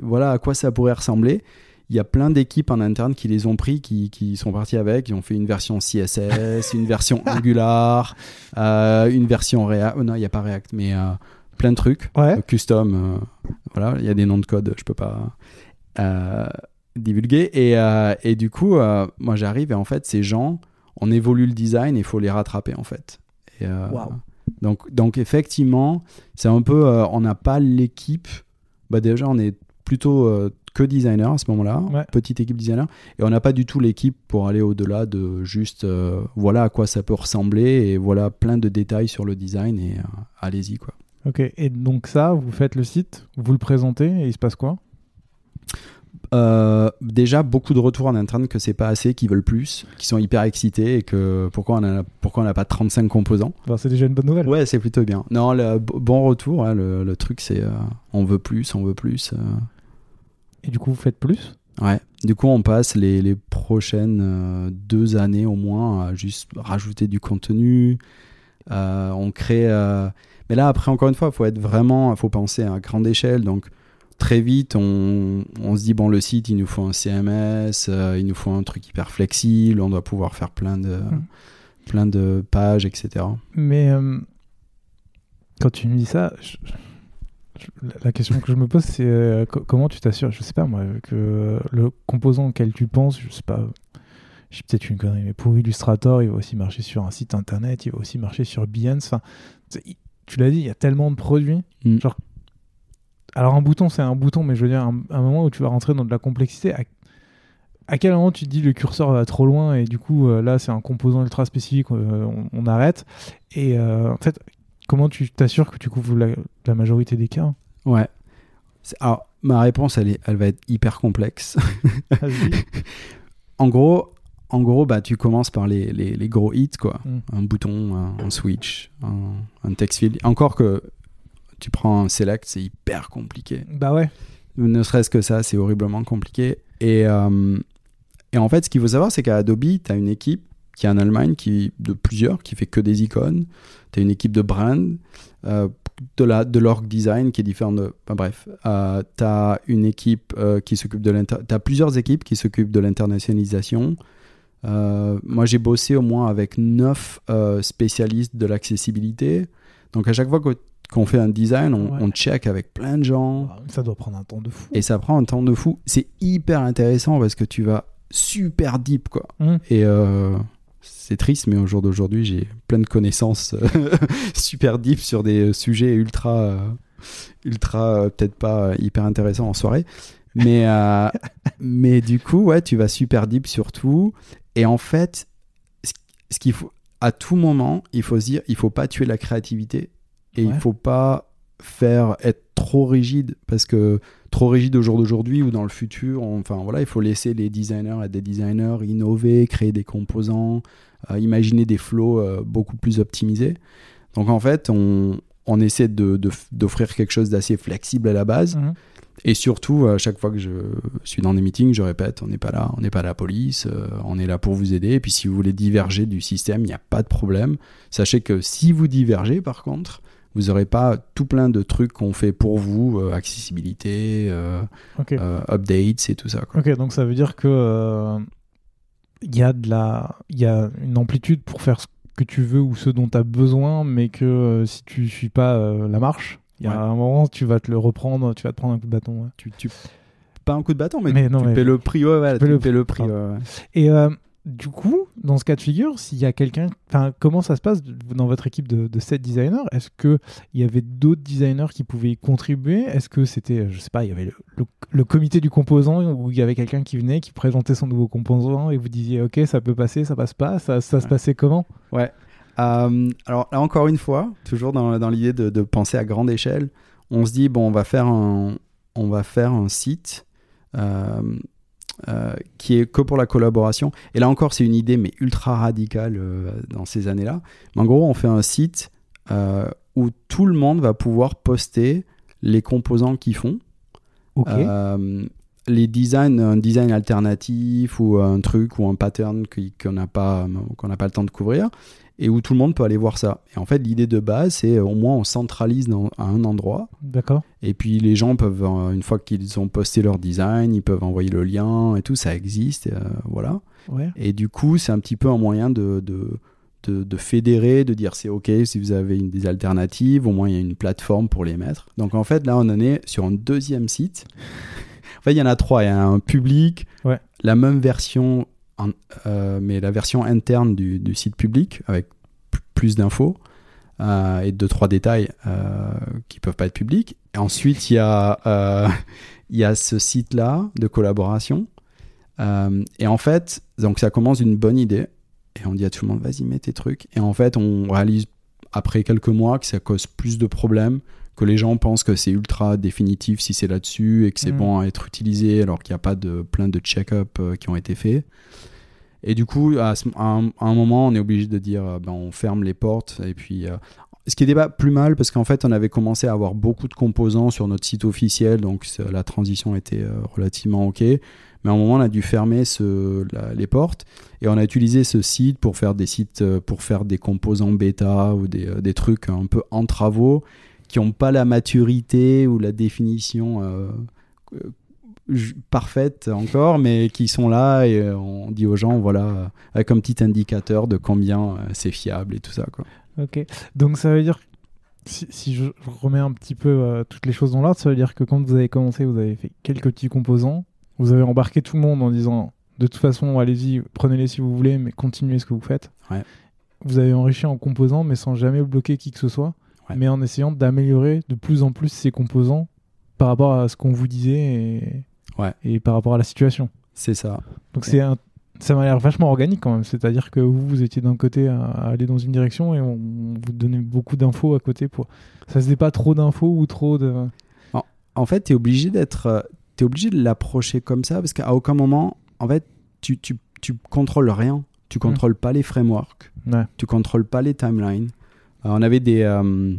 voilà à quoi ça pourrait ressembler. Il y a plein d'équipes en interne qui les ont pris, qui, qui sont partis avec, ils ont fait une version CSS, une version *laughs* Angular, euh, une version React. oh non, il n'y a pas React, mais euh, plein de trucs. Ouais. Euh, custom. euh, voilà, il y a des noms de code, je peux pas euh, divulguer. Et, euh, et du coup, euh, moi j'arrive et en fait, ces gens, on évolue le design et il faut les rattraper en fait. Et, euh. Donc, donc effectivement, c'est un peu, euh, on n'a pas l'équipe. Bah déjà, on est plutôt euh, que designer à ce moment-là, Ouais. petite équipe designer, et on n'a pas du tout l'équipe pour aller au-delà de juste euh, voilà à quoi ça peut ressembler et voilà plein de détails sur le design et allez-y quoi. Ok, et donc ça, vous faites le site, vous le présentez et il se passe quoi? Euh, déjà beaucoup de retours en interne que c'est pas assez, qui veulent plus, qui sont hyper excités et que pourquoi on a pourquoi on n'a pas 35 composants. Enfin, C'est déjà une bonne nouvelle. Ouais, c'est plutôt bien. Non, le bon retour, hein, le, le truc c'est euh, on veut plus, on veut plus. euh. Et du coup, vous faites plus? Ouais. Du coup, on passe les, les prochaines deux années au moins à juste rajouter du contenu. On crée. Mais là, après, encore une fois, il faut être vraiment. Il faut penser à grande échelle. Donc, très vite, on, on se dit bon, le site, il nous faut un CMS, euh, il nous faut un truc hyper flexible, on doit pouvoir faire plein de, Mhm. plein de pages, etc. Mais euh, quand tu me dis ça, je- je- la- question que je me pose, c'est euh, co- comment tu t'assures, je sais pas moi, que le composant auquel tu penses, je sais pas, j'ai peut-être une connerie, mais pour Illustrator, il va aussi marcher sur un site internet, il va aussi marcher sur Behance. Tu l'as dit, il y a tellement de produits. Mm. Genre, alors un bouton, c'est un bouton, mais je veux dire, un, un moment où tu vas rentrer dans de la complexité, à, à quel moment tu te dis le curseur va trop loin et du coup, euh, là, c'est un composant ultra spécifique, euh, on, on arrête. Et euh, en fait, comment tu t'assures que tu couvres la, la majorité des cas? Ouais. C'est- Alors, ma réponse, elle, est, elle va être hyper complexe. *laughs* En gros, en gros bah, tu commences par les, les, les gros hits, quoi. Mm. Un bouton, un, un switch, un, un text field. Encore que tu prends un select, c'est hyper compliqué. Bah ouais. Ne serait-ce que ça, c'est horriblement compliqué. Et, euh, et en fait, ce qu'il faut savoir, c'est qu'à Adobe, tu as une équipe qui est en Allemagne, qui, de plusieurs, qui fait que des icônes. Tu as une équipe de brand, euh, de, la, de l'org design qui est différente de. Enfin, bref, tu as une équipe euh, qui s'occupe de l'inter. Tu as plusieurs équipes qui s'occupent de l'internationalisation. Euh, moi, j'ai bossé au moins avec neuf euh, spécialistes de l'accessibilité. Donc, à chaque fois que- qu'on fait un design, on, Ouais. on check avec plein de gens. Ça doit prendre un temps de fou. Et ça prend un temps de fou. C'est hyper intéressant parce que tu vas super deep, quoi. Mm. Et euh, c'est triste, mais au jour d'aujourd'hui, j'ai plein de connaissances euh, *laughs* super deep sur des sujets ultra, euh, ultra, euh, peut-être pas hyper intéressants en soirée. Mais, *laughs* mais du coup, ouais, tu vas super deep sur tout. Et en fait, ce qu'il faut, à tout moment, il faut se dire, il faut pas tuer la créativité et il Ouais. faut pas faire être trop rigide parce que trop rigide au jour d'aujourd'hui ou dans le futur, on- enfin voilà, il faut laisser les designers être des designers, innover, créer des composants, euh, imaginer des flows euh, beaucoup plus optimisés. Donc en fait, on, on essaie de- de- d'offrir quelque chose d'assez flexible à la base. Mhm. Et surtout, à chaque fois que je suis dans des meetings, je répète, on n'est pas là, on n'est pas la police, euh, on est là pour vous aider. Et puis si vous voulez diverger du système, il n'y a pas de problème. Sachez que si vous divergez, par contre, vous n'aurez pas tout plein de trucs qu'on fait pour vous, euh, accessibilité, euh, euh, updates et tout ça. Quoi. Ok, donc ça veut dire que il y a de la, il y a une amplitude pour faire ce que tu veux ou ce dont tu as besoin, mais que si tu suis pas la marche, il y a Ouais. un moment tu vas te le reprendre, tu vas te prendre un coup de bâton. ouais. Tu, tu- Pas un coup de bâton, mais, Mais tu, non, tu mais- paies le prix. Ouais, tu le paies le prix, prix. Et du coup, dans ce cas de figure, s'il y a quelqu'un, enfin, comment ça se passe dans votre équipe de, de 7 designers? Est-ce que il y avait d'autres designers qui pouvaient y contribuer? Est-ce que c'était, je sais pas, il y avait le, le- le comité du composant où il y avait quelqu'un qui venait, qui présentait son nouveau composant et vous disiez, ok, ça peut passer, ça passe pas, ça, ça se Ouais. passait comment? Euh, alors là encore une fois, toujours dans, dans l'idée de, de penser à grande échelle, on se dit bon, on va faire un, on va faire un site euh, euh, qui est que pour la collaboration. Et là encore, c'est une idée mais ultra radicale euh, dans ces années-là. Mais en gros, on fait un site euh, où tout le monde va pouvoir poster les composants qu'ils font. Les designs, un design alternatif ou un truc ou un pattern qu'on n'a pas, qu'on n'a pas le temps de couvrir et où tout le monde peut aller voir ça. Et en fait, l'idée de base, c'est au moins on centralise dans, à un endroit D'accord. et puis les gens peuvent, euh, une fois qu'ils ont posté leur design, ils peuvent envoyer le lien et tout, ça existe, euh, voilà. Ouais. Et du coup, c'est un petit peu un moyen de, de, de, de fédérer, de dire c'est OK si vous avez une, des alternatives, au moins il y a une plateforme pour les mettre. Donc en fait, là, on en est sur un deuxième site. *laughs* en fait, il y en a trois. Il y a un public, Ouais. la même version, euh, mais la version interne du, du site public avec plus d'infos. euh, et deux trois détails euh, qui peuvent pas être publics. Et ensuite il y a *laughs* il y a ce site-là de collaboration. Et en fait, donc ça commence d'une bonne idée. Et on dit à tout le monde, vas-y, mets tes trucs. Et en fait, on réalise après quelques mois que ça cause plus de problèmes, que les gens pensent que c'est ultra définitif si c'est là-dessus et que c'est Mm. bon à être utilisé alors qu'il n'y a pas de plein de check-up euh, qui ont été faits. Et du coup, à, ce- à un, à un moment, on est obligé de dire, euh, ben, on ferme les portes. Et puis, euh, ce qui n'était pas plus mal parce qu'en fait, on avait commencé à avoir beaucoup de composants sur notre site officiel, donc la transition était relativement ok. Mais à un moment, on a dû fermer ce, la- les portes et on a utilisé ce site pour faire des sites, pour faire des composants bêta ou des, des trucs un peu en travaux qui n'ont pas la maturité ou la définition euh, euh, parfaite encore, mais qui sont là et euh, on dit aux gens, voilà, avec un petit indicateur de combien c'est fiable et tout ça. Quoi. Ok. Donc ça veut dire, si, si je remets un petit peu euh, toutes les choses dans l'ordre, ça veut dire que quand vous avez commencé, vous avez fait quelques petits composants, vous avez embarqué tout le monde en disant, de toute façon, allez-y, prenez-les si vous voulez, mais continuez ce que vous faites. Ouais. Vous avez enrichi en composants, mais sans jamais bloquer qui que ce soit, Ouais. mais en essayant d'améliorer de plus en plus ces composants par rapport à ce qu'on vous disait et, Ouais. et par rapport à la situation. C'est ça. Donc c'est un- ça m'a l'air vachement organique quand même. C'est-à-dire que vous, vous étiez d'un côté à, aller dans une direction et on, vous donnait beaucoup d'infos à côté. pour Ça faisait pas trop d'infos ou trop de... En fait, tu es obligé d'être. T'es obligé de l'approcher comme ça parce qu'à aucun moment, en fait, tu, tu, tu contrôles rien. Tu contrôles pas les frameworks. Ouais. Tu contrôles pas les timelines. Euh, on avait des. euh,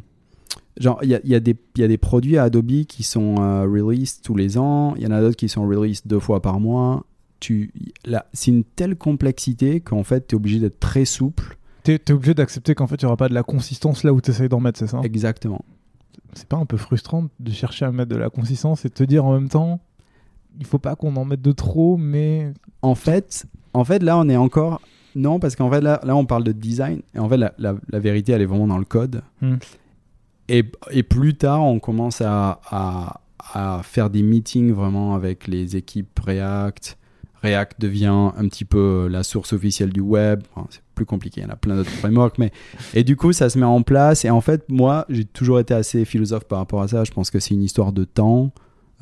genre, il y y, y a des produits à Adobe qui sont euh, released tous les ans. Il y en a d'autres qui sont released deux fois par mois. Tu, là, c'est une telle complexité qu'en fait, tu es obligé d'être très souple. T'es es obligé d'accepter qu'en fait, il n'y aura pas de la consistance là où tu essayes d'en mettre, c'est ça? Exactement. C'est pas un peu frustrant de chercher à mettre de la consistance et de te dire en même temps, il faut pas qu'on en mette de trop, mais... En fait, en fait, là, on est encore. Non, parce qu'en fait, là, là, on parle de design. Et en fait, la, la- la vérité, elle est vraiment dans le code. Hmm. Et, et plus tard, on commence à, à- à faire des meetings vraiment avec les équipes React. React devient un petit peu la source officielle du web. Enfin, c'est plus compliqué, il y en a plein d'autres frameworks. Mais... Et du coup, ça se met en place. Et en fait, moi, j'ai toujours été assez philosophe par rapport à ça. Je pense que c'est une histoire de temps.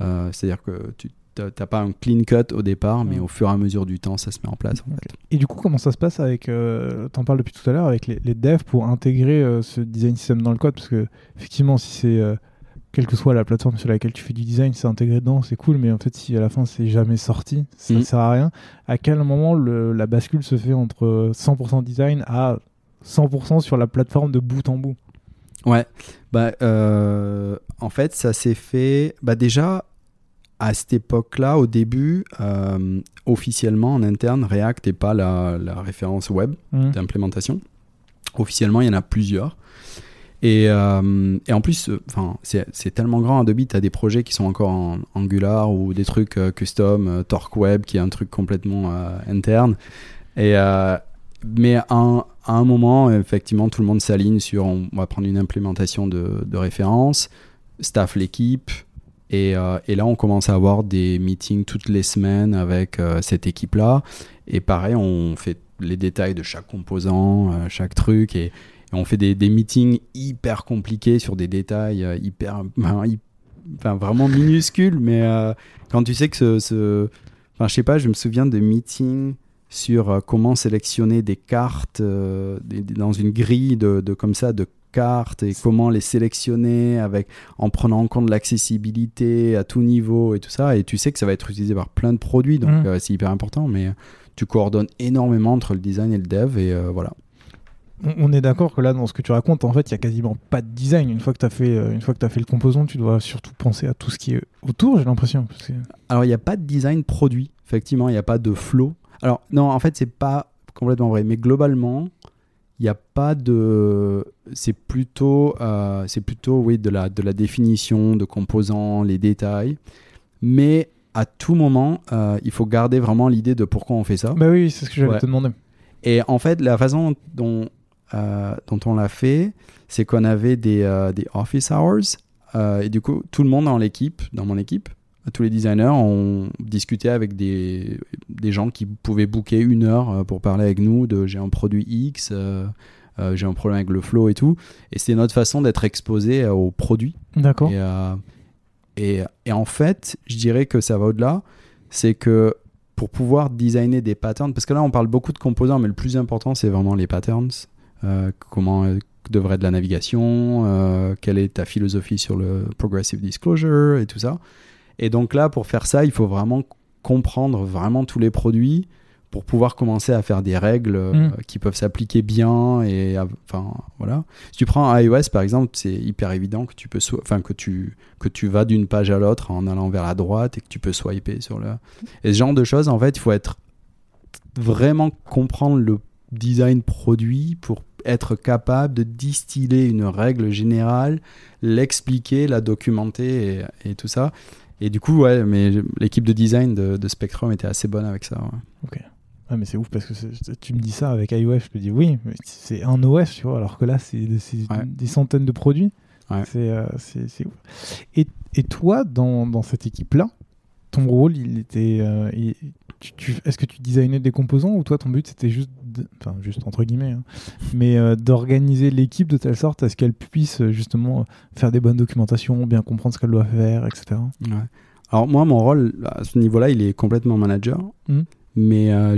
Euh, C'est-à-dire que tu n'as pas un clean cut au départ, mais au fur et à mesure du temps, ça se met en place. en Ok. fait. Et du coup, comment ça se passe avec... Euh, T'en parles depuis tout à l'heure, avec les, les devs pour intégrer euh, ce design system dans le code? Parce que, effectivement, si c'est... euh, quelle que soit la plateforme sur laquelle tu fais du design, c'est intégré dedans, c'est cool, mais en fait, si à la fin c'est jamais sorti, ça Mhm. sert à rien. À quel moment le- la bascule se fait entre 100% design à 100% sur la plateforme de bout en bout? Ouais, bah, euh, en fait, ça s'est fait bah, déjà à cette époque-là, au début, euh, officiellement en interne, React n'est pas la, la référence web Mhm. d'implémentation. Officiellement, il y en a plusieurs. Et, euh, et en plus, euh, enfin, c'est c'est tellement grand Adobe, tu as des projets qui sont encore en Angular ou des trucs custom, Torque Web, qui est un truc complètement interne. Et, mais à un, à un moment, effectivement, tout le monde s'aligne sur on va prendre une implémentation de, de référence, staff l'équipe. Et, euh, et là, on commence à avoir des meetings toutes les semaines avec euh, cette équipe-là. Et pareil, on fait les détails de chaque composant, euh, chaque truc. Et, on fait des, meetings hyper compliqués sur des détails hyper, vraiment minuscules. Mais quand tu sais que ce, ce- Enfin, je sais pas, je me souviens de meetings sur comment sélectionner des cartes dans une grille de, de comme ça de cartes et comment les sélectionner avec en prenant en compte l'accessibilité à tout niveau et tout ça et tu sais que ça va être utilisé par plein de produits donc Mhm. euh, c'est hyper important mais euh, tu coordonnes énormément entre le design et le dev et euh, voilà On- est d'accord que là, dans ce que tu racontes, en fait, il y a quasiment pas de design. Une fois que tu as, fait, une fois que as fait le composant, tu dois surtout penser à tout ce qui est autour, j'ai l'impression. que- Alors, il n'y a pas de design produit, effectivement, il n'y a pas de flow. Alors, non, en fait, c'est pas complètement vrai, mais globalement, il n'y a pas de. C'est plutôt, euh, c'est plutôt oui, de, la, de la définition de composants, les détails. Mais à tout moment, euh, il faut garder vraiment l'idée de pourquoi on fait ça. Bah oui, c'est ce que j'allais Ouais. te demander. Et en fait, la façon dont, euh, dont on l'a fait, c'est qu'on avait des, des office hours. et du coup, tout le monde dans l'équipe, dans mon équipe, tous les designers, ont discuté avec des, des gens qui pouvaient booker une heure euh, pour parler avec nous de j'ai un produit X, euh, euh, j'ai un problème avec le flow et tout. Et c'est notre façon d'être exposé euh, au produit. D'accord. Et, euh, Et, et en fait, je dirais que ça va au-delà. C'est que pour pouvoir designer des patterns, parce que là on parle beaucoup de composants, mais le plus important c'est vraiment les patterns. Comment devrait être la navigation, quelle est ta philosophie sur le progressive disclosure et tout ça. Et donc là, pour faire ça, il faut vraiment comprendre vraiment tous les produits pour pouvoir commencer à faire des règles euh, Mm. qui peuvent s'appliquer bien et enfin voilà. Si tu prends iOS par exemple, c'est hyper évident que tu peux enfin que tu que tu vas d'une page à l'autre en allant vers la droite et que tu peux swiper sur le et ce genre de choses en fait, il faut être vraiment comprendre le design produit pour être capable de distiller une règle générale, l'expliquer, la documenter et, et tout ça. Et du coup, ouais, mais l'équipe de design de, de Spectrum était assez bonne avec ça. ouais. Ouais, mais c'est ouf parce que tu me dis ça avec iOS, je te dis oui, mais c'est un OS, tu vois, alors que là, c'est Ouais. des centaines de produits. Ouais. C'est euh, ouf. Et, et toi, dans, dans cette équipe-là, ton rôle, il était. euh, il- tu- tu- Est-ce que tu designais des composants ou toi, ton but, c'était juste. de- Enfin, juste entre guillemets, hein, mais euh, d'organiser l'équipe de telle sorte à ce qu'elle puisse euh, justement faire des bonnes documentations, bien comprendre ce qu'elle doit faire, etc. Ouais. Alors moi, mon rôle à ce niveau-là, il est complètement manager. Mhm. Mais euh,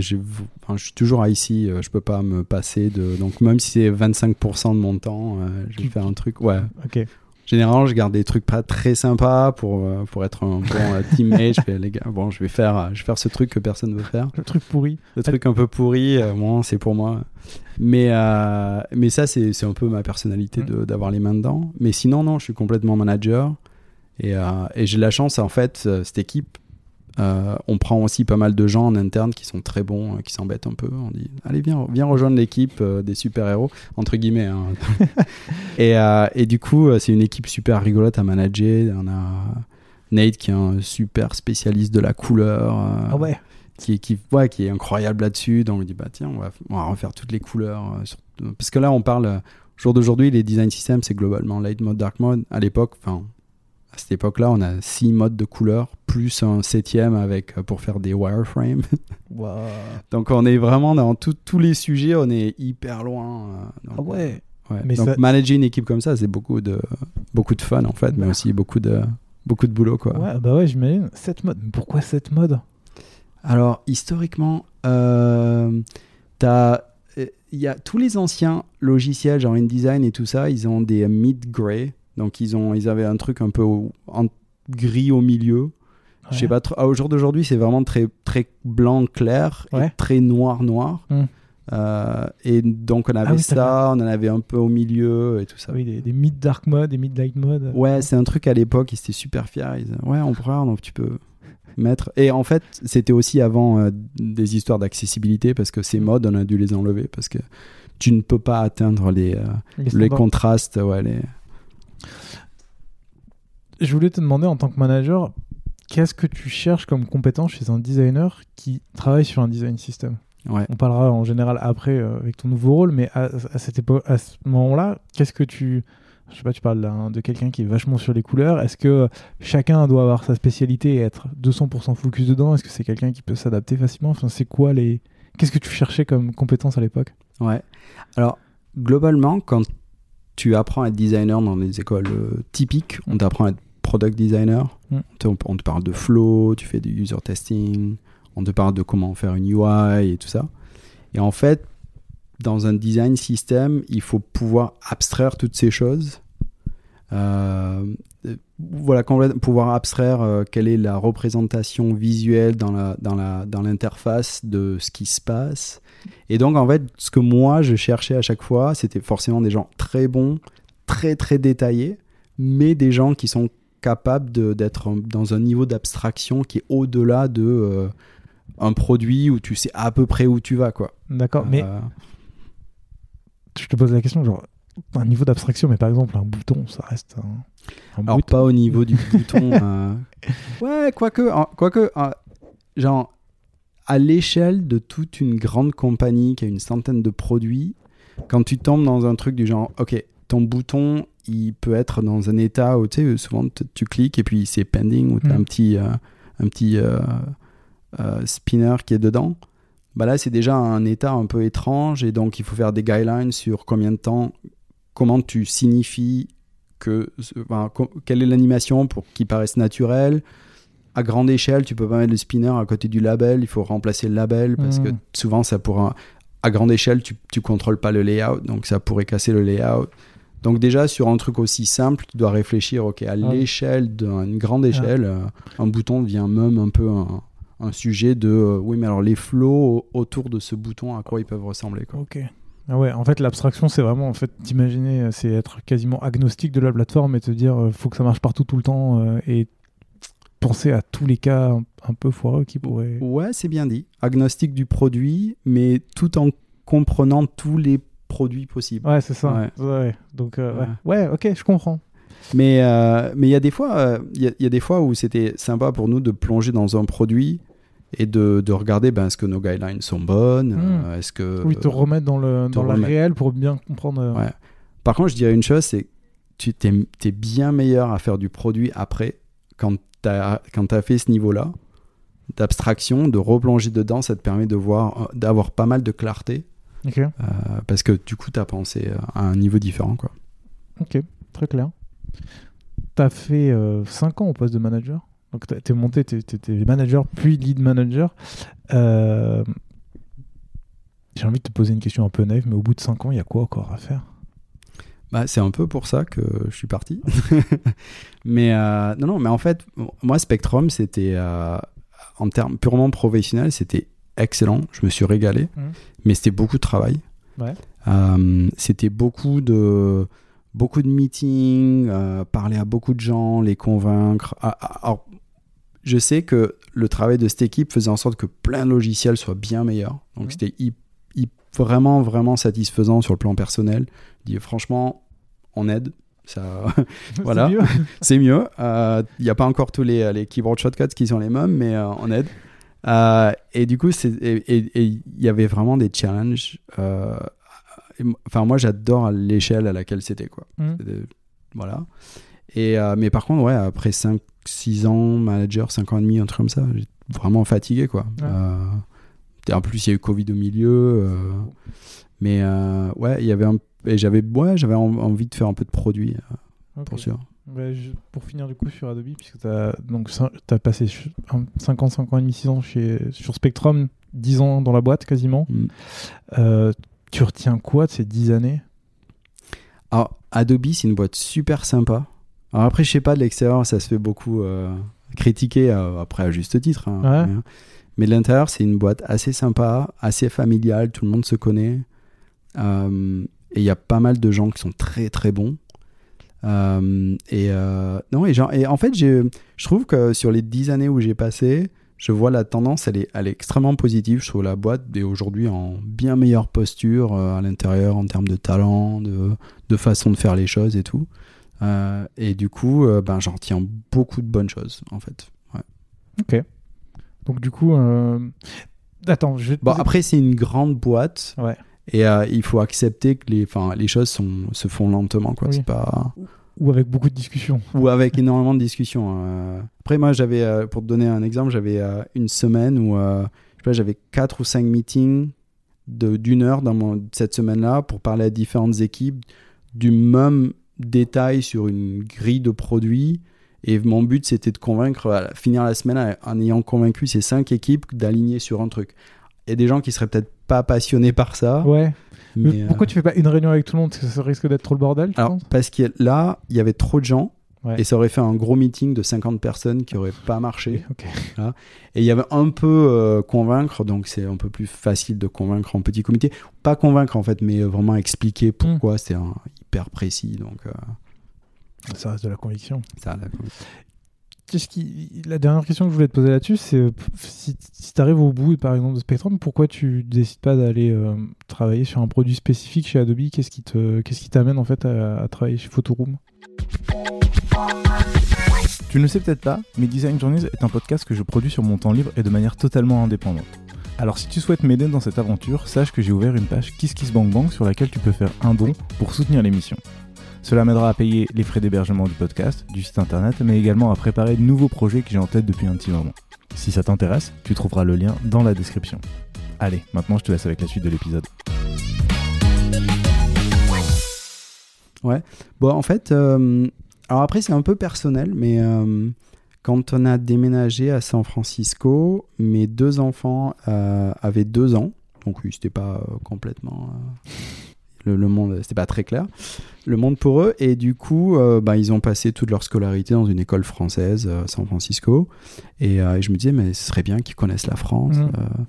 enfin, je suis toujours ici, euh, je peux pas me passer de... Donc même si c'est 25% de mon temps, euh, je vais faire un truc... Ouais. Ok. Généralement, je garde des trucs pas très sympas pour, euh, pour être un bon euh, teammate. je fais, les gars, bon, je vais, faire, euh, je vais faire ce truc que personne ne veut faire. Le truc pourri. Le truc un peu pourri, euh, moi, c'est pour moi. Mais, euh, mais ça, c'est un peu ma personnalité Mm. de- d'avoir les mains dedans. Mais sinon, non, je suis complètement manager. Et, euh, et j'ai la chance, en fait, euh, cette équipe, euh, on prend aussi pas mal de gens en interne qui sont très bons, euh, qui s'embêtent un peu. On dit, allez, viens, viens rejoindre l'équipe euh, des super-héros, entre guillemets. hein. *laughs* et, et du coup, c'est une équipe super rigolote à manager. On a Nate qui est un super spécialiste de la couleur. Ah ouais. qui, qui, ouais, qui est incroyable là-dessus. Donc on dit, bah tiens, on va, on va refaire toutes les couleurs. sur- Parce que là, on parle, jour d'aujourd'hui, les design systems, c'est globalement light mode, dark mode. À l'époque, enfin, à cette époque-là, on a six modes de couleurs, plus un septième avec, euh, pour faire des wireframes. *laughs* Donc on est vraiment dans tout- tous les sujets, on est hyper loin. euh, donc, Ah ouais. ouais. Mais donc ça- manager une équipe comme ça, c'est beaucoup de, beaucoup de fun en fait, mais aussi beaucoup de, beaucoup de boulot. Quoi. Ouais, bah ouais, j'imagine. Cette mode. Mais Pourquoi cette mode Alors, historiquement, euh, t'as- euh, il y a tous les anciens logiciels, genre InDesign et tout ça, ils ont des mid-gray. Donc, ils, ont, ils avaient un truc un peu au- en gris au milieu. Je sais Ouais. pas trop. ah, Au jour d'aujourd'hui, c'est vraiment très, très blanc clair et Ouais. très noir noir. Hmm. Euh, et donc, on avait Ah oui, t'as ça, on en avait un peu au milieu et tout ça. Oui, des, des mid dark mode, des mid light mode. Ouais, c'est un truc à l'époque, ils étaient super fiers. Ils disaient, ouais, on pourra, donc tu peux mettre. Et en fait, c'était aussi avant euh, des histoires d'accessibilité parce que ces Mm. modes, on a dû les enlever parce que tu ne peux pas atteindre les, euh, Les les contrastes. Ouais, les... Je voulais te demander en tant que manager, qu'est-ce que tu cherches comme compétence chez un designer qui travaille sur un design system? Ouais. On parlera en général après euh, avec ton nouveau rôle, mais à, à cette époque, à ce moment-là, qu'est-ce que tu je sais pas, tu parles de quelqu'un qui est vachement sur les couleurs. Est-ce que chacun doit avoir sa spécialité et être 200% focus dedans? Est-ce que c'est quelqu'un qui peut s'adapter facilement? Enfin, c'est quoi les Qu'est-ce que tu cherchais comme compétence à l'époque? Ouais. Alors, globalement, quand tu apprends à être designer dans les écoles euh, typiques, on t'apprend à être product designer. Mm. On, te, on te parle de flow, tu fais du user testing, on te parle de comment faire une UI et tout ça. Et en fait, dans un design system, il faut pouvoir abstraire toutes ces choses. Euh, euh, voilà, pouvoir abstraire euh, quelle est la représentation visuelle dans la dans la dans l'interface de ce qui se passe. Et donc en fait, ce que moi je cherchais à chaque fois, c'était forcément des gens très bons, très très détaillés, mais des gens qui sont capables d'être dans un niveau d'abstraction qui est au-delà de euh, un produit où tu sais à peu près où tu vas quoi. D'accord, mais Euh, je te pose la question, genre, un niveau d'abstraction, mais par exemple, un bouton, ça reste un, un Alors bouton. pas au niveau du *laughs* bouton. euh, Ouais, quoique, quoique, genre à l'échelle de toute une grande compagnie qui a une centaine de produits, quand tu tombes dans un truc du genre, ok, ton bouton, il peut être dans un état où tu sais, souvent tu cliques et puis c'est pending ou tu as Mm. un petit, euh, un petit euh, euh, spinner qui est dedans. Bah là, c'est déjà un état un peu étrange et donc il faut faire des guidelines sur combien de temps, comment tu signifies que, enfin, quelle est l'animation pour qu'il paraisse naturel. À grande échelle, tu peux pas mettre le spinner à côté du label, il faut remplacer le label parce que Mhm. souvent ça pourra. À grande échelle, tu, tu contrôles pas le layout, donc ça pourrait casser le layout. Donc déjà sur un truc aussi simple, tu dois réfléchir, ok, à Ouais. l'échelle d'une grande échelle, euh, un bouton devient même un peu un, un sujet de, euh, oui mais alors les flows au- autour de ce bouton, à quoi ils peuvent ressembler quoi. Ok. Ah ouais, en fait, l'abstraction, c'est vraiment, en fait, d'imaginer, euh, c'est être quasiment agnostique de la plateforme et te dire, euh, faut que ça marche partout tout le temps euh, et penser à tous les cas un, un peu foireux qui pourraient. Ouais, c'est bien dit. Agnostique du produit, mais tout en comprenant tous les produits possibles. Ouais, c'est ça. Ouais. Ouais. Donc, euh, ouais. Ouais, ok, je comprends. Mais euh, mais il y a des fois, euh, il y, a- il y a des fois où c'était sympa pour nous de plonger dans un produit et de, de regarder ben, est-ce que nos guidelines sont bonnes, Mm. euh, est-ce que Oui, te remettre dans le, dans le réel pour bien comprendre. Ouais. Par contre, je dirais une chose, c'est tu t'es, t'es bien meilleur à faire du produit après quand quand t'as fait ce niveau-là d'abstraction, de replonger dedans, ça te permet de voir, euh, d'avoir pas mal de clarté euh, parce que du coup, t'as pensé à un niveau différent, quoi. ok, très clair. T'as fait 5 ans au poste de manager. Donc, t'as- t'es monté, t'es t'es manager, puis lead manager. Euh, J'ai envie de te poser une question un peu naïve, mais au bout de 5 ans, il y a quoi encore à faire? Bah, c'est un peu pour ça que je suis parti. *laughs* mais euh, non, non, mais en fait, moi, Spectrum, c'était euh, en termes purement professionnels, c'était excellent. Je me suis régalé, Mhm. mais c'était beaucoup de travail. Ouais. Euh, c'était beaucoup de beaucoup de meetings, parler à beaucoup de gens, les convaincre. Ah, ah, Alors, je sais que le travail de cette équipe faisait en sorte que plein de logiciels soient bien meilleurs. Donc, Mhm. c'était vraiment, vraiment satisfaisant sur le plan personnel. Dis, franchement, on aide. Ça, *laughs* Voilà. *laughs* C'est mieux. Il n'y a pas encore tous les, les keyboard shortcuts qui sont les mêmes, mais euh, on aide. Euh, et du coup, c'est- et il y avait vraiment des challenges. euh, Enfin, moi, j'adore l'échelle à laquelle c'était, quoi. C'était- Voilà. Et, euh, mais par contre, ouais, après 5-6 ans, manager, 5 ans et demi, un truc comme ça, j'ai vraiment fatigué, quoi. Ouais. Euh, en plus, il y a eu Covid au milieu. euh, mais euh, ouais, il y avait un... Et j'avais ouais, j'avais en- envie de faire un peu de produit, euh, pour sûr. Ouais, je- pour finir du coup sur Adobe, puisque tu as, t'as passé 5 ans, 5 ans et demi, 6 ans chez, sur Spectrum, 10 ans dans la boîte quasiment. Mm. Euh, tu retiens quoi de ces 10 années? Alors, Adobe, c'est une boîte super sympa. Alors après, je sais pas, de l'extérieur, ça se fait beaucoup euh, critiquer, euh, après à juste titre. hein. Ouais. Mais, mais de l'intérieur, c'est une boîte assez sympa, assez familiale, tout le monde se connaît. Et il y a pas mal de gens qui sont très très bons. Euh, et, euh, non, et, genre, et en fait, je trouve que sur les 10 années où j'ai passé, je vois la tendance, elle est, elle est extrêmement positive. Je trouve la boîte est aujourd'hui en bien meilleure posture euh, à l'intérieur en termes de talent, de, de façon de faire les choses et tout. Et du coup, ben, j'en retiens beaucoup de bonnes choses, en fait. Ouais. Donc du coup, attends, je vais te Bon, poser- après, c'est une grande boîte. Ouais. Et euh, il faut accepter que les, les choses sont, se font lentement. Quoi. Oui. C'est pas... ou avec beaucoup de discussions. *laughs* Ou avec énormément de discussions. euh. Après, moi, j'avais, euh, pour te donner un exemple, j'avais euh, une semaine où je sais j'avais 4 ou 5 meetings de, d'une heure dans mon, cette semaine-là pour parler à différentes équipes du même détail sur une grille de produits. Et mon but, c'était de convaincre, finir la semaine en- ayant convaincu ces 5 équipes d'aligner sur un truc. A des gens qui seraient peut-être pas passionnés par ça. Ouais. Mais mais, euh, pourquoi tu fais pas une réunion avec tout le monde? Parce que ça risque d'être trop le bordel, tu alors, parce que là, il y avait trop de gens Ouais. et ça aurait fait un gros meeting de 50 personnes qui aurait pas marché. Et il y avait un peu euh, convaincre, donc c'est un peu plus facile de convaincre en petit comité. Pas convaincre en fait, mais vraiment expliquer Hmm. pourquoi c'est un- hyper précis. Donc euh, Ça reste de la conviction. ça, là, La dernière question que je voulais te poser là-dessus, c'est euh, si, si tu arrives au bout, par exemple, de Spectrum, pourquoi tu décides pas d'aller euh, travailler sur un produit spécifique chez Adobe? Qu'est-ce qui te, qu'est-ce qui t'amène en fait à, à travailler chez Photoroom Tu ne le sais peut-être pas, mais Design Journeys est un podcast que je produis sur mon temps libre et de manière totalement indépendante. Alors si tu souhaites m'aider dans cette aventure, sache que j'ai ouvert une page KissKissBankBank sur laquelle tu peux faire un don pour soutenir l'émission. Cela m'aidera à payer les frais d'hébergement du podcast, du site internet, mais également à préparer de nouveaux projets que j'ai en tête depuis un petit moment. Si ça t'intéresse, tu trouveras le lien dans la description. Allez, maintenant je te laisse avec la suite de l'épisode. Bon, en fait, euh, alors après, c'est un peu personnel, mais euh, quand on a déménagé à San Francisco, mes deux enfants euh, avaient deux ans. Donc, oui, c'était pas complètement. Euh, le, le monde, c'était pas très clair. Le monde pour eux. Et du coup, euh, bah, ils ont passé toute leur scolarité dans une école française euh, à San Francisco. Et, euh, et je me disais, mais ce serait bien qu'ils connaissent la France. Mhm. euh,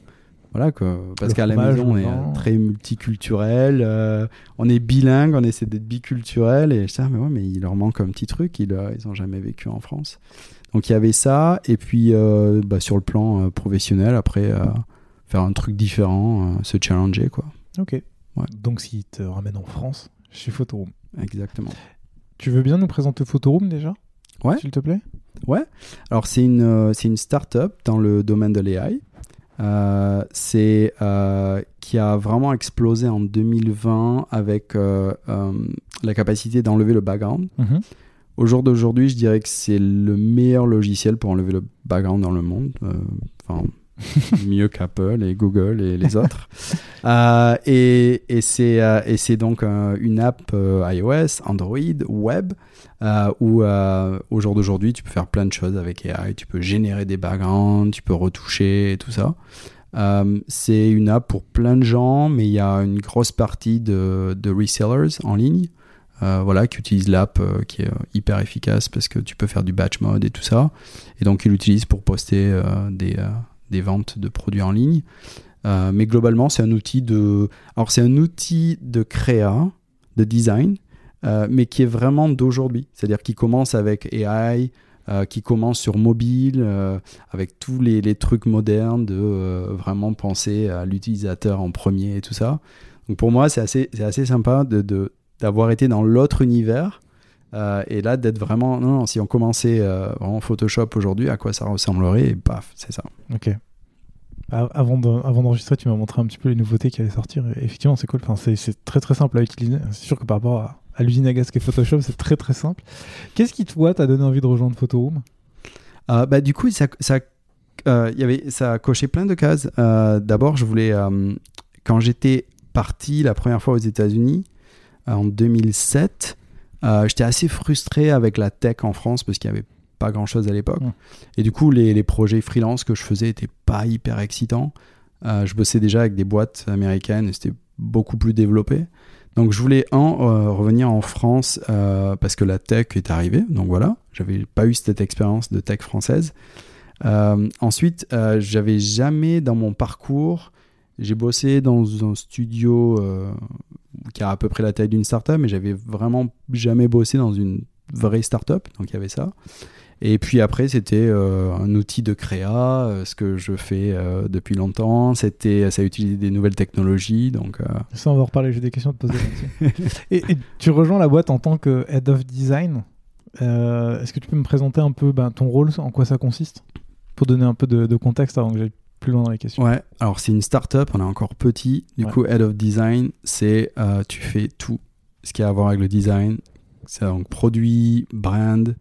voilà, que, parce qu'à la maison, on est euh, très multiculturel. euh, on est bilingue, on essaie d'être biculturel. Et je disais, ah, mais ouais, mais il leur manque un petit truc. Ils euh, ils ont jamais vécu en France. Donc il y avait ça. Et puis, euh, bah, sur le plan euh, professionnel, après, euh, faire un truc différent, euh, se challenger, quoi. Ok. Ouais. Donc, s'il te ramène en France, chez Photoroom. Exactement. Tu veux bien nous présenter Photoroom déjà? Ouais. S'il te plaît Alors, c'est une, euh, une start-up dans le domaine de l'AI. Euh, c'est euh, qui a vraiment explosé en 2020 avec euh, la capacité d'enlever le background. Mhm. Au jour d'aujourd'hui, je dirais que c'est le meilleur logiciel pour enlever le background dans le monde. Enfin, *laughs* mieux qu'Apple et Google et les autres. *laughs* Euh, et et c'est euh, et c'est donc euh, une app iOS, Android, web, où au jour d'aujourd'hui, tu peux faire plein de choses avec AI. Tu peux générer des backgrounds, tu peux retoucher et tout ça. C'est une app pour plein de gens, mais il y a une grosse partie de, resellers en ligne voilà, qui utilisent l'app qui est hyper efficace parce que tu peux faire du batch mode et tout ça. Et donc, ils l'utilisent pour poster des, des ventes de produits en ligne. Euh, mais globalement, c'est un outil de. Alors, c'est un outil de créa, de design, euh, mais qui est vraiment d'aujourd'hui. C'est-à-dire qui commence avec AI, euh, qui commence sur mobile, avec tous les, trucs modernes de vraiment penser à l'utilisateur en premier et tout ça. Donc pour moi, c'est assez, assez sympa de- d'avoir été dans l'autre univers euh, et là d'être vraiment. Non, non, si on commençait euh, vraiment Photoshop aujourd'hui, à quoi ça ressemblerait Et paf, c'est ça. Ok. Avant de- avant d'enregistrer, tu m'as montré un petit peu les nouveautés qui allaient sortir. Et effectivement, c'est cool. Enfin, c'est- très très simple à utiliser. C'est sûr que par rapport à, à l'usine à gaz qu'est Photoshop, c'est très très simple. Qu'est-ce qui, toi, t'a donné envie de rejoindre Photoroom Euh, bah, du coup, ça, ça, euh, y avait, ça a coché plein de cases. Euh, D'abord, je voulais, quand j'étais parti la première fois aux États-Unis en 2007, euh, j'étais assez frustré avec la tech en France parce qu'il n'y avait pas grand-chose à l'époque. Mm. Et du coup, les, les projets freelance que je faisais n'étaient pas hyper excitants. Euh, je bossais déjà avec des boîtes américaines et c'était beaucoup plus développé. Donc je voulais un euh, revenir en France euh, parce que la tech est arrivée. Donc voilà, j'avais pas eu cette expérience de tech française. Euh, ensuite, j'avais jamais dans mon parcours, j'ai bossé dans un studio qui a à peu près la taille d'une startup, mais j'avais vraiment jamais bossé dans une vraie startup. Donc il y avait ça. Et puis après, c'était euh, un outil de créa, euh, ce que je fais euh, depuis longtemps. C'était, ça utilisait des nouvelles technologies, donc Ça, on va en reparler. J'ai des questions à te poser et, tu rejoins la boîte en tant que Head of Design. Est-ce que tu peux me présenter un peu ben, ton rôle, en quoi ça consiste? Pour donner un peu de, de contexte avant que j'aille plus loin dans les questions. Ouais, alors c'est une start-up, on est encore petit. Du Ouais. coup, Head of Design, c'est euh, tu fais tout ce qui a à voir avec le design. C'est donc produit, brand,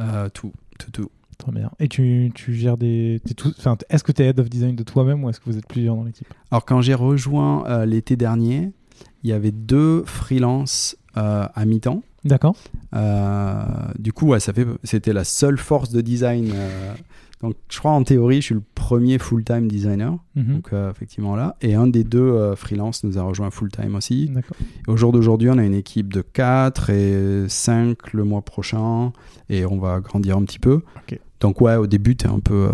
euh, tout, tout, tout. Très bien. Et tu, tu gères des. t'es tout- enfin, Est-ce que tu es Head of Design de toi-même ou est-ce que vous êtes plusieurs dans l'équipe? Alors quand j'ai rejoint euh, l'été dernier, il y avait deux freelances à mi-temps. D'accord. Du coup, ouais, ça fait, c'était la seule force de design. Euh, donc, je crois en théorie, je suis le premier full-time designer. Mhm. Donc, euh, effectivement là. Et un des deux euh, freelance nous a rejoint full-time aussi. Au jour d'aujourd'hui, on a une équipe de 4 et 5 le mois prochain. Et on va grandir un petit peu. Donc, ouais, au début, tu es un peu. euh,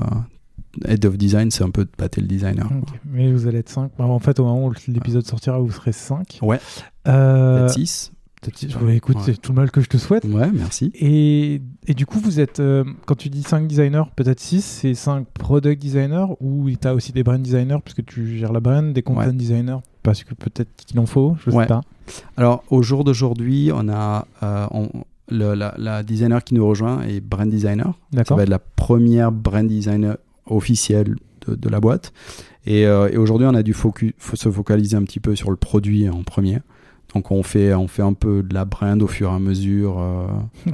head of design, c'est un peu de pâter le designer. Mais vous allez être 5. en fait, au moment où l'épisode sortira, vous serez 5. Ouais. Euh, Peut-être 6. Peut-être- ouais, écoute, Ouais. c'est tout le mal que je te souhaite. Ouais, merci. Et, et du coup, vous êtes, euh, quand tu dis 5 designers, peut-être 6, c'est 5 product designers ou tu as aussi des brand designers puisque tu gères la brand, des content Ouais. designers parce que peut-être qu'il en faut, je sais Ouais. pas. Alors, au jour d'aujourd'hui, on a euh, on- le- la, la designer qui nous rejoint est brand designer. Ça D'accord va être la première brand designer officielle de, de la boîte. Et, euh, et aujourd'hui, on a dû focu- faut se focaliser un petit peu sur le produit en premier. Donc, on fait, on fait un peu de la brand au fur et à mesure euh,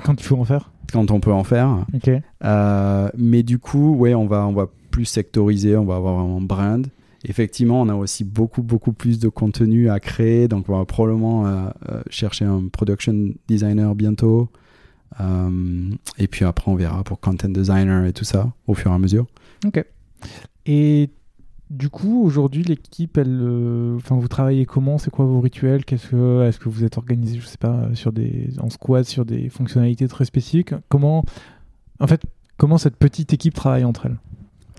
Quand il faut en faire. quand on peut en faire. Ok. Euh, mais du coup, ouais, on va, on va plus sectoriser, on va avoir vraiment brand. Effectivement, on a aussi beaucoup, beaucoup plus de contenu à créer. Donc, on va probablement euh, euh, chercher un production designer bientôt. Euh, et puis après, on verra pour content designer et tout ça au fur et à mesure. Ok. Et du coup, aujourd'hui, l'équipe, elle, euh, enfin, vous travaillez comment? C'est quoi vos rituels? Qu'est-ce que, est-ce que vous êtes organisé, je sais pas, sur des, en squad, sur des fonctionnalités très spécifiques? Comment, en fait, comment cette petite équipe travaille entre elles?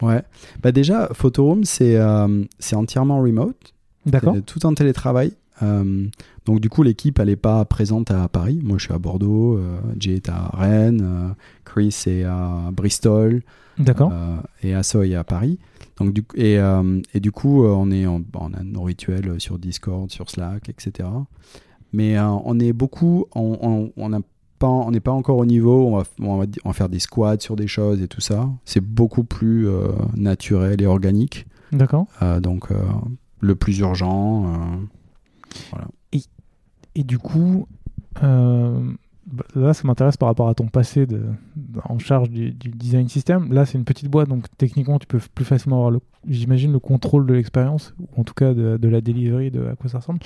Ouais. Bah déjà, Photoroom, c'est euh, c'est entièrement remote. D'accord. C'est Tout en télétravail. Euh, donc du coup, l'équipe, elle n'est pas présente à Paris. Moi, je suis à Bordeaux. euh, Jay est à Rennes. euh, Chris est à Bristol. D'accord. Euh, et Assoy à Paris. Donc, du, et, euh, et du coup, euh, on, est, en- on a nos rituels sur Discord, sur Slack, etc. Mais euh, on est beaucoup, on on- n'est pas encore au niveau, on va, on, va, on va faire des squads sur des choses et tout ça. C'est beaucoup plus euh, naturel et organique. D'accord. Euh, donc, euh, le plus urgent. euh, Et du coup, euh, là, ça m'intéresse par rapport à ton passé de, en charge du, du design system. Là, c'est une petite boîte, donc techniquement, tu peux plus facilement avoir, le, j'imagine, le contrôle de l'expérience, ou en tout cas de, de la delivery, de à quoi ça ressemble.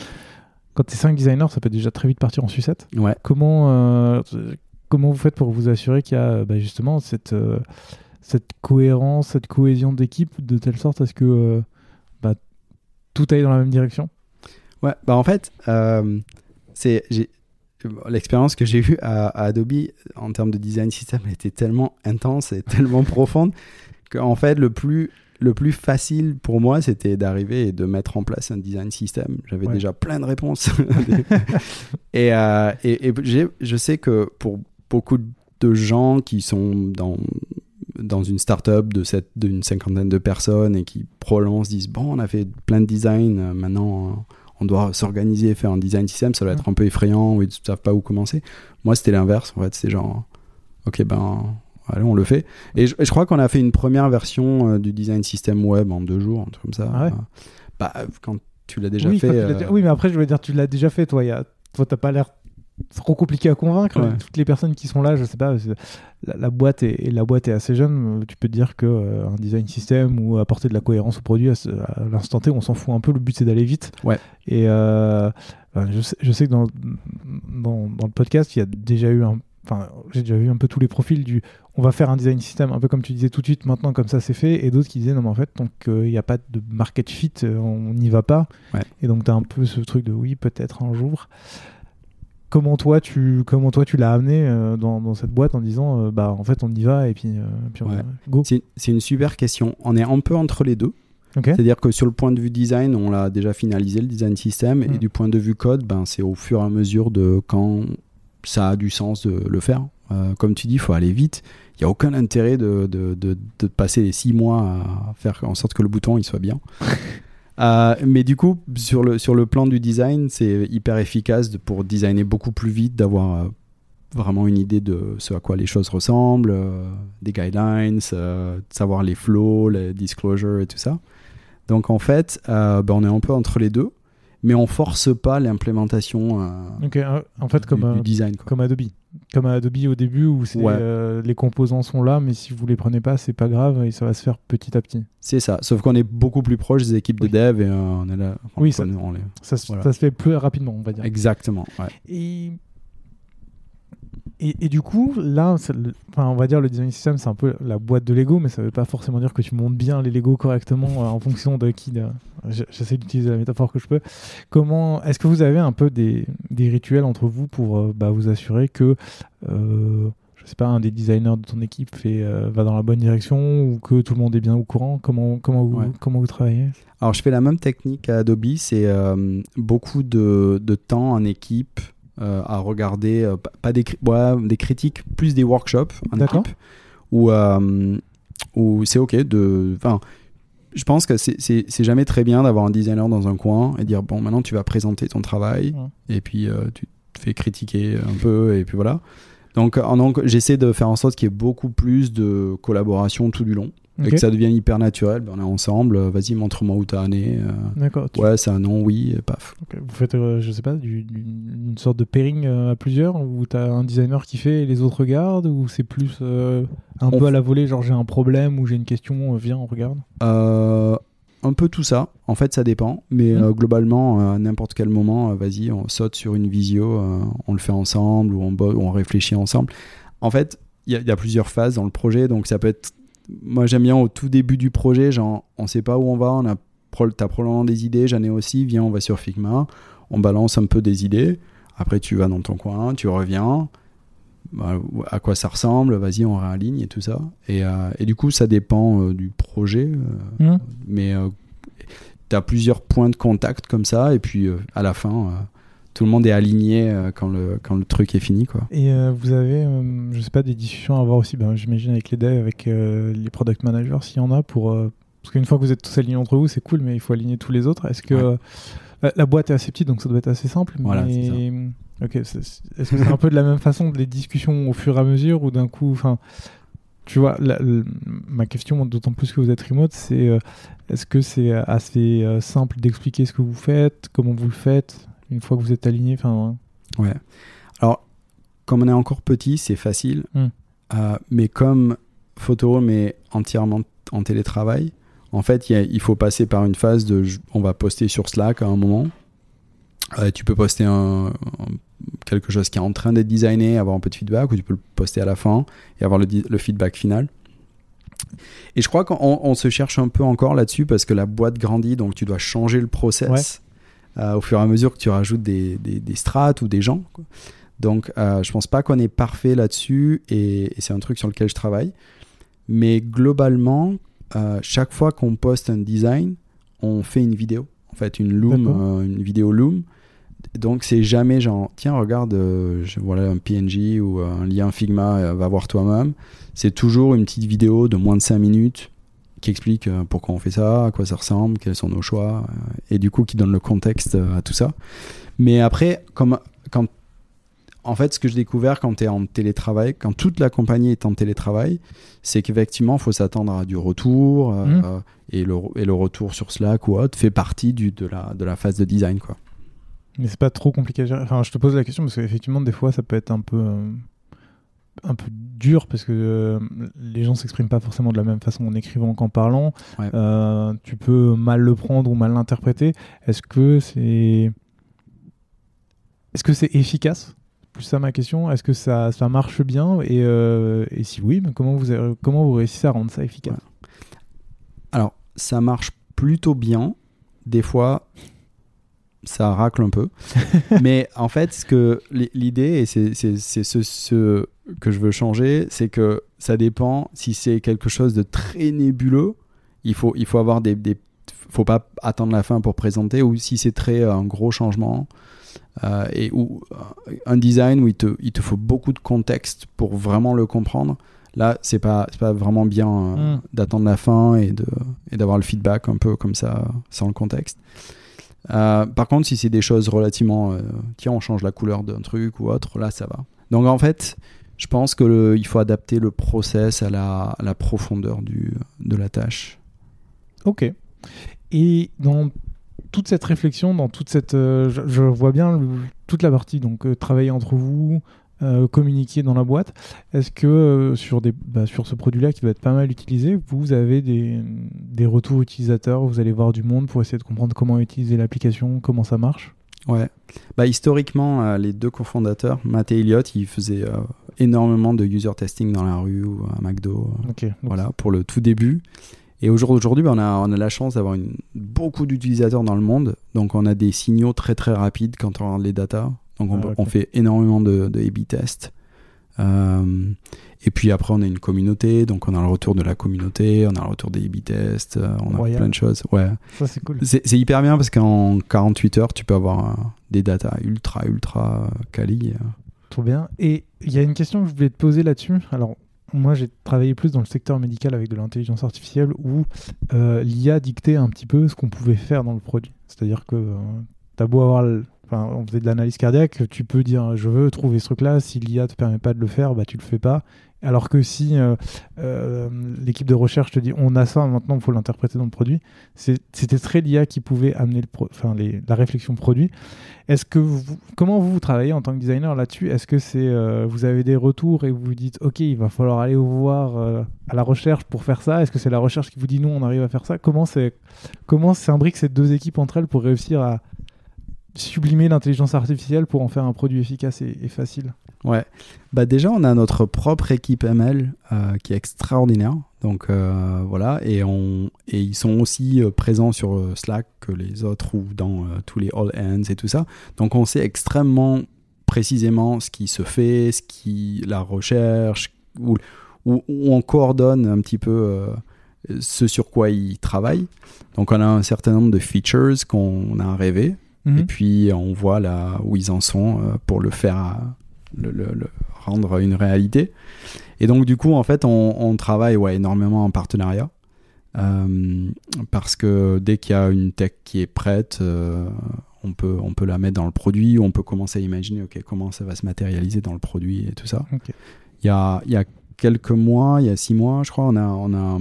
Quand tu es 5 designers, ça peut déjà très vite partir en sucette. ouais. Comment, euh, comment vous faites pour vous assurer qu'il y a bah, justement cette, euh, cette cohérence, cette cohésion d'équipe, de telle sorte à ce que euh, bah, tout aille dans la même direction? Ouais, bah en fait, c'est l'expérience que j'ai eue à, à Adobe en termes de design system était tellement intense et tellement *laughs* profonde qu'en fait le plus le plus facile pour moi c'était d'arriver et de mettre en place un design system. J'avais Ouais. déjà plein de réponses *laughs* et, euh, et, et je sais que pour beaucoup de gens qui sont dans dans une startup de cette d'une cinquantaine de personnes et qui se disent bon on a fait plein de design euh, maintenant on doit s'organiser faire un design system ça va être un peu effrayant ou ils ne savent pas où commencer. Moi c'était l'inverse en fait c'est genre ok ben allez on le fait. Et je, et je crois qu'on a fait une première version euh, du design system web en deux jours un truc comme ça. Ah ouais. Euh, bah quand tu l'as déjà oui, fait euh, oui, mais après, je veux dire, tu l'as déjà fait, toi. Y a... Toi, t'as pas l'air trop compliqué à convaincre. Ouais. Toutes les personnes qui sont là, je sais pas, c'est- la, la boîte est, la boîte est assez jeune. Tu peux te dire que euh, un design system ou apporter de la cohérence au produit à, l'instant T, on s'en fout un peu. Le but, c'est d'aller vite. Ouais. Et euh, ben, je, sais, je sais que dans, dans, dans le podcast, il y a déjà eu un. Enfin, j'ai déjà vu un peu tous les profils du. On va faire un design system un peu comme tu disais tout de suite. Maintenant, comme ça, c'est fait. Et d'autres qui disaient non, mais en fait, donc il n'y a pas de market fit, euh, on n'y va pas. Ouais. Et donc, tu as un peu ce truc de oui, peut-être un jour. Comment toi, tu, comment toi, tu l'as amené euh, dans, dans cette boîte en disant, euh, bah, en fait, on y va et puis, euh, puis on Ouais. go. c'est une super question on est un peu entre les deux. C'est-à-dire que sur le point de vue design, on l'a déjà finalisé le design system, et Mm. du point de vue code, ben, c'est au fur et à mesure de quand ça a du sens de le faire. Comme tu dis, il faut aller vite. Il n'y a aucun intérêt de, de, de- de passer les six mois à faire en sorte que le bouton il soit bien. *laughs* Euh, mais du coup, sur le, sur le plan du design, c'est hyper efficace pour designer beaucoup plus vite, d'avoir euh, vraiment une idée de ce à quoi les choses ressemblent, euh, des guidelines, euh, savoir les flows, les disclosures et tout ça. Donc en fait, ben, on est un peu entre les deux, mais on force pas l'implémentation euh, euh, en fait, du, comme, du euh, design. quoi. comme Adobe. Comme Adobe au début où Ouais. euh, les composants sont là, mais si vous les prenez pas, c'est pas grave et ça va se faire petit à petit. C'est ça, sauf qu'on est beaucoup plus proche des équipes Oui. de dev et euh, on est là. Oui, ça- on les- Ça, se- Voilà. ça se fait plus rapidement, on va dire. Exactement. ouais. Et, et, et du coup, là, le- enfin, on va dire le design system, c'est un peu la boîte de Lego, mais ça veut pas forcément dire que tu montes bien les Lego correctement euh, en fonction de qui. de- J'essaie d'utiliser la métaphore que je peux. Comment Est-ce que vous avez un peu des, des rituels entre vous pour euh, bah, vous assurer que euh, je sais pas, un des designers de ton équipe fait, euh, va dans la bonne direction ou que tout le monde est bien au courant? Comment, comment, vous, Ouais. comment vous travaillez? Alors je fais la même technique à Adobe, c'est euh, beaucoup de, de temps en équipe à regarder, euh, pas- des, ouais, des critiques, plus des workshops en équipe, où, euh, où c'est ok de... Enfin, je pense que c'est- jamais très bien d'avoir un designer dans un coin et dire bon maintenant tu vas présenter ton travail Ouais. et puis euh, tu te fais critiquer un peu et puis voilà. Donc, donc j'essaie de faire en sorte qu'il y ait beaucoup plus de collaboration tout du long et que ça devienne hyper naturel. Ben, on est ensemble, euh, vas-y montre-moi où t'as année. euh, D'accord. tu- Ouais, c'est un non, oui, et paf. Vous faites, euh, je sais pas, du- du- une sorte de pairing euh, à plusieurs où tu as un designer qui fait et les autres regardent ou c'est plus euh, un On peu f- à la volée, genre j'ai un problème ou j'ai une question, viens, on regarde? Un peu tout ça. En fait, ça dépend. Mais euh, globalement, à n'importe quel moment, vas-y, on saute sur une visio, on le fait ensemble ou on, bo- ou on réfléchit ensemble. En fait, il y, a- il y a plusieurs phases dans le projet. Donc, ça peut être. Moi, j'aime bien au tout début du projet, genre, on sait pas où on va, on a t'as probablement des idées, j'en ai aussi, viens, on va sur Figma, on balance un peu des idées. Après, tu vas dans ton coin, tu reviens. Bah, à quoi ça ressemble, vas-y, on réaligne et tout ça. Et, euh, et du coup, ça dépend euh, du projet. euh, Mhm. mais tu as plusieurs points de contact comme ça, et puis à la fin, tout le monde est aligné euh, quand, le, quand le truc est fini. Quoi. Et euh, vous avez, euh, je sais pas, des discussions à avoir aussi, ben, j'imagine, avec les devs, avec euh, les product managers, s'il y en a, pour. parce qu'une fois que vous êtes tous alignés entre vous, c'est cool, mais il faut aligner tous les autres. Est-ce que. Ouais. la, la boîte est assez petite, donc ça doit être assez simple. Voilà, mais... Ok, est-ce que c'est un peu de la même façon, les discussions au fur et à mesure, ou d'un coup. Enfin. Tu vois, la- ma question, d'autant plus que vous êtes remote, c'est euh, est-ce que c'est assez euh, simple d'expliquer ce que vous faites, comment vous le faites, une fois que vous êtes aligné Enfin, Ouais. Alors, comme on est encore petit, c'est facile. Hmm. Euh, mais comme Photoroom est entièrement en télétravail, en fait, il y a- il faut passer par une phase de. On va poster sur Slack à un moment. Euh, tu peux poster un, un- quelque chose qui est en train d'être designé, avoir un peu de feedback, ou tu peux le poster à la fin et avoir le, feedback final. Et je crois qu'on on se cherche un peu encore là-dessus parce que la boîte grandit, donc tu dois changer le process au fur et à mesure que tu rajoutes des, des, des strates ou des gens. quoi. Donc, euh, je pense pas qu'on est parfait là-dessus et, et c'est un truc sur lequel je travaille. Mais globalement, euh, chaque fois qu'on poste un design, on fait une vidéo. En fait, une Loom, euh, une vidéo Loom. Donc, c'est jamais genre, tiens, regarde, euh, je- voilà un PNG ou euh, un lien Figma, euh, va voir toi-même. C'est toujours une petite vidéo de moins de 5 minutes qui explique euh, pourquoi on fait ça, à quoi ça ressemble, quels sont nos choix, euh, et du coup qui donne le contexte euh, à tout ça. Mais après, comme, quand, en fait, ce que j'ai découvert quand tu es en télétravail, quand toute la compagnie est en télétravail, c'est qu'effectivement, il faut s'attendre à du retour, euh, et, le, et le retour sur Slack ou autre fait partie du, de, la, de la phase de design. Quoi. Mais c'est pas trop compliqué à gérer. Enfin, je te pose la question parce qu'effectivement, des fois, ça peut être un peu, euh, un peu dur parce que euh, les gens s'expriment pas forcément de la même façon en écrivant qu'en parlant. Ouais. Euh, tu peux mal le prendre ou mal l'interpréter. Est-ce que c'est, est-ce que c'est efficace? Plus ça ma question. Est-ce que ça, ça marche bien? Et, euh, et si oui, mais comment vous, avez- comment vous réussissez à rendre ça efficace? Alors, ça marche plutôt bien. Des fois, ça racle un peu. *laughs* Mais en fait, ce que l'idée, et c'est ce, ce que je veux changer, c'est que ça dépend si c'est quelque chose de très nébuleux. Il faut, il faut avoir des, des- faut pas attendre la fin pour présenter, ou si c'est très euh, un gros changement. euh, et ou euh, un design où il te, il te faut beaucoup de contexte pour vraiment le comprendre. Là, c'est pas, pas vraiment bien euh, Mm. d'attendre la fin et de et d'avoir le feedback un peu comme ça sans le contexte. Euh, par contre, si c'est des choses relativement, euh, tiens, on change la couleur d'un truc ou autre, là, ça va. Donc en fait, je pense que le- il faut adapter le process à la, profondeur du, de la tâche. Ok. Et dans toute cette réflexion, dans toute cette, euh, je, vois bien toute la partie donc euh, travailler entre vous, euh, communiquer dans la boîte. Est-ce que euh, sur des, bah, sur ce produit-là qui va être pas mal utilisé, vous avez des, des retours utilisateurs, vous allez voir du monde pour essayer de comprendre comment utiliser l'application, comment ça marche? Ouais. Bah, historiquement, euh, les deux cofondateurs, Matt et Elliot, ils faisaient euh, énormément de user testing dans la rue ou à McDo. euh, voilà, pour le tout début. Et aujourd'hui, ben, on, a, on a la chance d'avoir beaucoup d'utilisateurs dans le monde. Donc, on a des signaux très très rapides quand on regarde les datas. Donc, on, Ah, on fait énormément de, de A/B tests. Euh, et puis après, on a une communauté. Donc, on a le retour de la communauté, on a le retour des A/B tests, euh, on a plein de choses. Ouais. Ça c'est cool. C'est hyper bien parce qu'en 48 heures, tu peux avoir euh, des datas ultra, ultra quali. Trop bien. Et il y a une question que je voulais te poser là-dessus. Alors, moi, j'ai travaillé plus dans le secteur médical avec de l'intelligence artificielle où euh, l'IA dictait un petit peu ce qu'on pouvait faire dans le produit. C'est-à-dire que euh, t'as beau avoir. On faisait de l'analyse cardiaque, tu peux dire je veux trouver ce truc-là. Si l'IA te permet pas de le faire, bah tu le fais pas. Alors que si euh, euh, l'équipe de recherche te dit on a ça, maintenant il faut l'interpréter dans le produit, c'était très l'IA qui pouvait amener la réflexion produit. Est-ce que comment vous, travaillez en tant que designer là-dessus? Est-ce que c'est euh, vous avez des retours et vous vous dites ok il va falloir aller voir à la recherche pour faire ça? Est-ce que c'est la recherche qui vous dit non on arrive à faire ça? Comment c'est comment s'imbriquent ces deux équipes entre elles pour réussir à sublimer l'intelligence artificielle pour en faire un produit efficace et, facile Ouais. Bah déjà, on a notre propre équipe ML euh, qui est extraordinaire. Donc euh, voilà, et, on, et ils sont aussi euh, présents sur Slack que les autres ou dans tous les all hands et tout ça. Donc on sait extrêmement précisément ce qui se fait, ce qui la recherche, où, on coordonne un petit peu ce sur quoi ils travaillent. Donc on a un certain nombre de features qu'on a rêvé Mhm. et puis on voit là où ils en sont euh, pour le faire, le, le- le rendre une réalité. Et donc du coup, en fait, on, on travaille ouais, énormément en partenariat. Euh, parce que dès qu'il y a une tech qui est prête, euh, on, peut, on peut la mettre dans le produit, on peut commencer à imaginer ok, comment ça va se matérialiser dans le produit et tout ça. Il y a, il y a quelques mois, il y a six mois, je crois, on a, on a,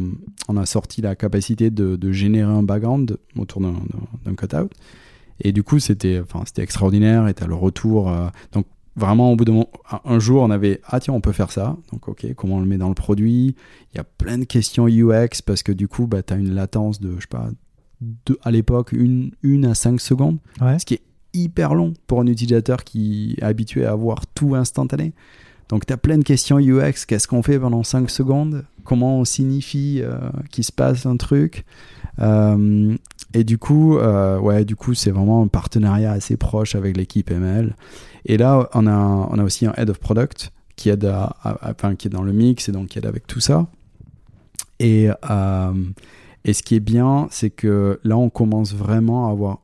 on a sorti la capacité de, de générer un background autour d'un d'un cutout. Et du coup, c'était enfin, c'était extraordinaire. Et tu as le retour. euh, donc, vraiment, au bout mon- un- jour, on avait Ah, tiens, on peut faire ça. Donc, OK, comment on le met dans le produit? Il y a plein de questions UX parce que du coup, bah, tu as une latence de, je sais pas, de, à l'époque, une, une à cinq secondes. Ouais. Ce qui est hyper long pour un utilisateur qui est habitué à avoir tout instantané. Donc, tu as plein de questions UX. Qu'est-ce qu'on fait pendant 5 secondes? Comment on signifie euh, qu'il se passe un truc? Et du coup, euh, ouais, du coup, c'est vraiment un partenariat assez proche avec l'équipe ML. Et là, on a, on a aussi un head of product qui aide à, à- à- enfin, qui est dans le mix et donc qui aide avec tout ça. Et, euh, et ce qui est bien, c'est que là, on commence vraiment à avoir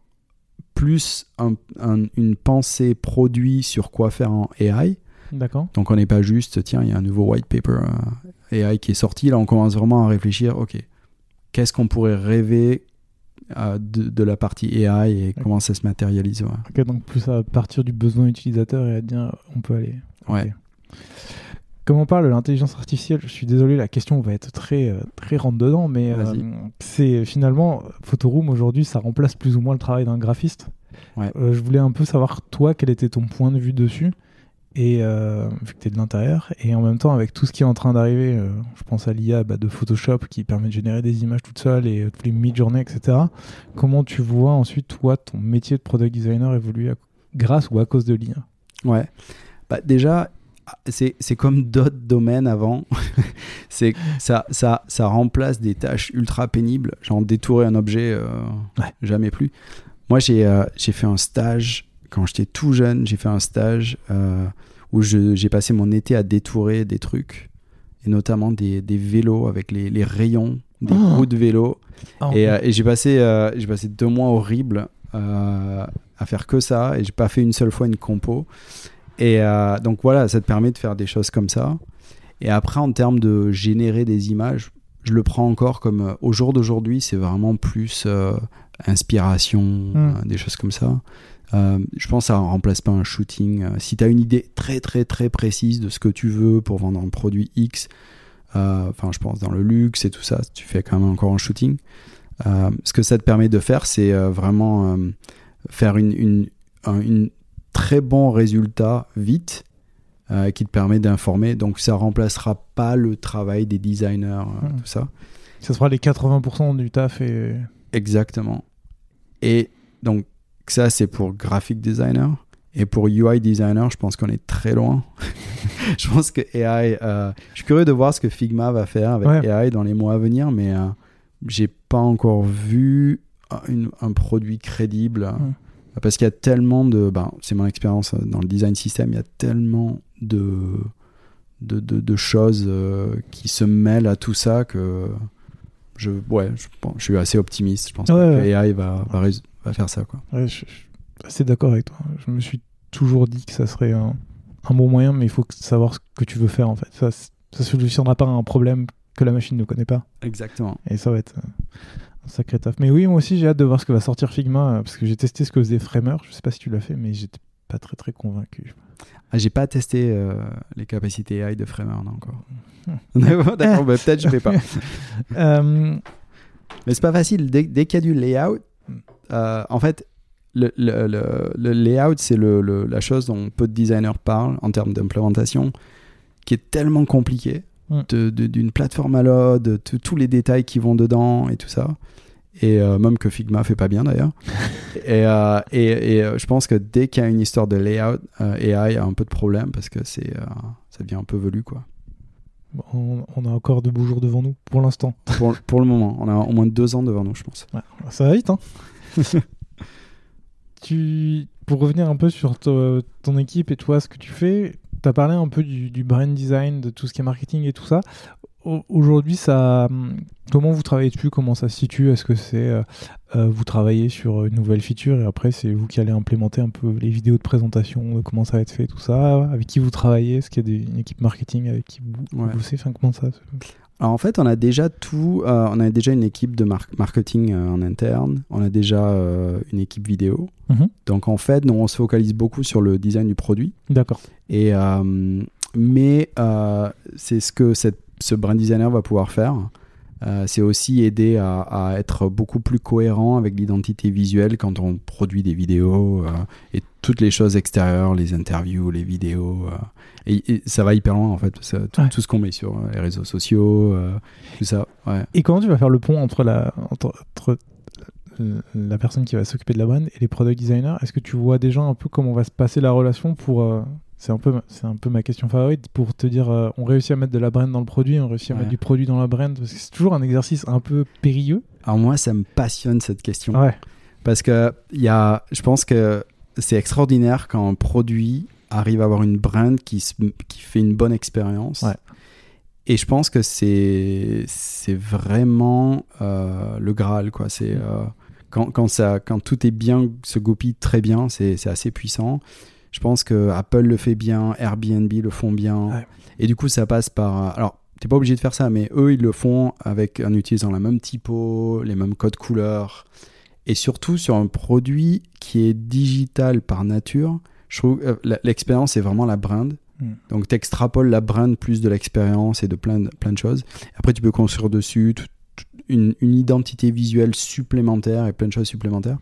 plus un- un- une pensée produit sur quoi faire en AI. D'accord. Donc on n'est pas juste, tiens, il y a un nouveau white paper euh, AI qui est sorti. Là, on commence vraiment à réfléchir, ok, qu'est-ce qu'on pourrait rêver euh, de, de la partie AI et comment ça se matérialise. ouais. Ok, donc plus à partir du besoin utilisateur et à dire on peut aller. Ouais. Comme on parle de l'intelligence artificielle, je suis désolé, la question va être très, euh, très rentre dedans, mais euh, c'est finalement Photoroom aujourd'hui, ça remplace plus ou moins le travail d'un graphiste. Ouais. Euh, je voulais un peu savoir toi quel était ton point de vue dessus et euh, vu que tu es de l'intérieur et en même temps avec tout ce qui est en train d'arriver, euh, je pense à l'IA bah, de Photoshop qui permet de générer des images toutes seules et euh, tous les mid-journées, etc. Comment tu vois ensuite toi ton métier de product designer évoluer à- grâce ou à cause de l'IA Ouais. Bah, déjà, c'est comme d'autres domaines avant. *laughs* c'est ça, ça, ça remplace des tâches ultra pénibles, genre détourer un objet, euh, Ouais. jamais plus. Moi, j'ai euh, j'ai fait un stage quand j'étais tout jeune. J'ai fait un stage euh, où j'ai passé mon été à détourer des trucs, et notamment des, des vélos avec les, les rayons des Oh. roues de vélo. Ah, Et, euh, et j'ai passé, euh, j'ai passé deux mois horribles à faire que ça et j'ai pas fait une seule fois une compo. Et donc voilà, ça te permet de faire des choses comme ça. Et après, en termes de générer des images, je le prends encore comme au jour d'aujourd'hui, c'est vraiment plus inspiration, euh, des choses comme ça. Euh, je pense que ça ne remplace pas un shooting. Euh, si tu as une idée très très très précise de ce que tu veux pour vendre un produit X, euh, enfin je pense dans le luxe et tout ça, tu fais quand même encore un shooting. Ce que ça te permet de faire, c'est vraiment faire une, une, un une très bon résultat vite euh, qui te permet d'informer. Donc ça remplacera pas le travail des designers, euh, Mhm. tout ça. Ça sera les 80% du taf et Exactement. Et donc ça, c'est pour graphic designer. Et pour UI designer, je pense qu'on est très loin. *laughs* je pense que AI, euh, je suis curieux de voir ce que Figma va faire avec Ouais. AI dans les mois à venir, mais euh, j'ai pas encore vu un, un produit crédible. Parce qu'il y a tellement de. Ben, c'est mon expérience dans le design system, il y a tellement de, de, de, de choses euh, qui se mêlent à tout ça que je, ouais, je, pense- je suis assez optimiste. Je pense Ouais, que. AI va, va, va faire ça. Quoi. Ouais, je, je suis assez d'accord avec toi. Je me suis toujours dit que ça serait un, un bon moyen, mais il faut savoir ce que tu veux faire en fait. Ça, ça solutionnera pas un problème que la machine ne connaît pas. Exactement. Et ça va être euh, un sacré taf. Mais oui, moi aussi j'ai hâte de voir ce que va sortir Figma, euh, parce que j'ai testé ce que faisait Framer. Je sais pas si tu l'as fait, mais j'étais pas très très convaincu. Ah, j'ai pas testé euh, les capacités AI de Framer non, encore. *laughs* D'accord, bah, peut-être je vais pas. *laughs* Euh, Mais c'est pas facile. Dès, dès qu'il y a du layout, euh, en fait, le, le, le- le layout, c'est la chose dont peu de designers parlent en termes d'implémentation, qui est tellement compliqué, Mm. d'une plateforme à l'autre, de tous les détails qui vont dedans et tout ça. Et euh, même que Figma fait pas bien d'ailleurs. *laughs* et euh, et, et, je pense que dès qu'il y a une histoire de layout, AI a un peu de problème parce que c'est, ça devient un peu velu quoi. on, on a encore de beaux jours devant nous pour l'instant. Pour, pour le moment, on a au moins deux ans devant nous, je pense. Ouais, ça va vite, hein *laughs* tu, Pour revenir un peu sur to- ton équipe et toi, ce que tu fais, tu as parlé un peu du, du brand design, de tout ce qui est marketing et tout ça. Au- Aujourd'hui, ça, comment vous travaillez dessus? Comment ça se situe? Est-ce que c'est euh, euh, vous travaillez sur une nouvelle feature et après c'est vous qui allez implémenter un peu les vidéos de présentation, de comment ça va être fait, tout ça? Avec qui vous travaillez? Est-ce qu'il y a des- une équipe marketing avec qui vous, vous Ouais. bossez? Enfin, comment ça se- Alors en fait, on a déjà tout. euh, on a déjà une équipe de mar- marketing euh, en interne. On a déjà euh, une équipe vidéo. Mhm. Donc en fait, nous, on se focalise beaucoup sur le design du produit. D'accord. Et, mais c'est ce que cette- ce brand designer va pouvoir faire. Euh, c'est aussi aider à, à être beaucoup plus cohérent avec l'identité visuelle quand on produit des vidéos euh, et toutes les choses extérieures, les interviews, les vidéos. euh, et, et ça va hyper loin en fait, tout, Ouais. tout ce qu'on met sur les réseaux sociaux, tout ça. Ouais. Et comment tu vas faire le pont entre la, entre, entre la personne qui va s'occuper de la brand et les product designers? Est-ce que tu vois déjà un peu comment va se passer la relation pour. C'est un, peu, c'est un peu ma question favorite pour te dire euh, on réussit à mettre de la brand dans le produit, on réussit à Ouais. mettre du produit dans la brand parce que c'est toujours un exercice un peu périlleux. Alors moi, ça me passionne cette question. Ouais. Parce que y a, je pense que c'est extraordinaire quand un produit arrive à avoir une brand qui, se- qui fait une bonne expérience. Ouais. Et je pense que c'est c'est vraiment euh, le Graal. Quoi. C'est, Mm. euh, quand, quand, ça, quand tout est bien, se goupille très bien, c'est c'est assez puissant. Je pense que Apple le fait bien, Airbnb le font bien. Ouais. Et du coup, ça passe par. Alors, t'es pas obligé de faire ça, mais eux, ils le font avec, en utilisant la même typo, les mêmes codes couleurs. Et surtout sur un produit qui est digital par nature, je trouve euh, l'expérience est vraiment la brand. Mm. Donc, tu extrapoles la brand plus de l'expérience et de plein, de plein de choses. Après, tu peux construire dessus tout- tout- une, une identité visuelle supplémentaire et plein de choses supplémentaires.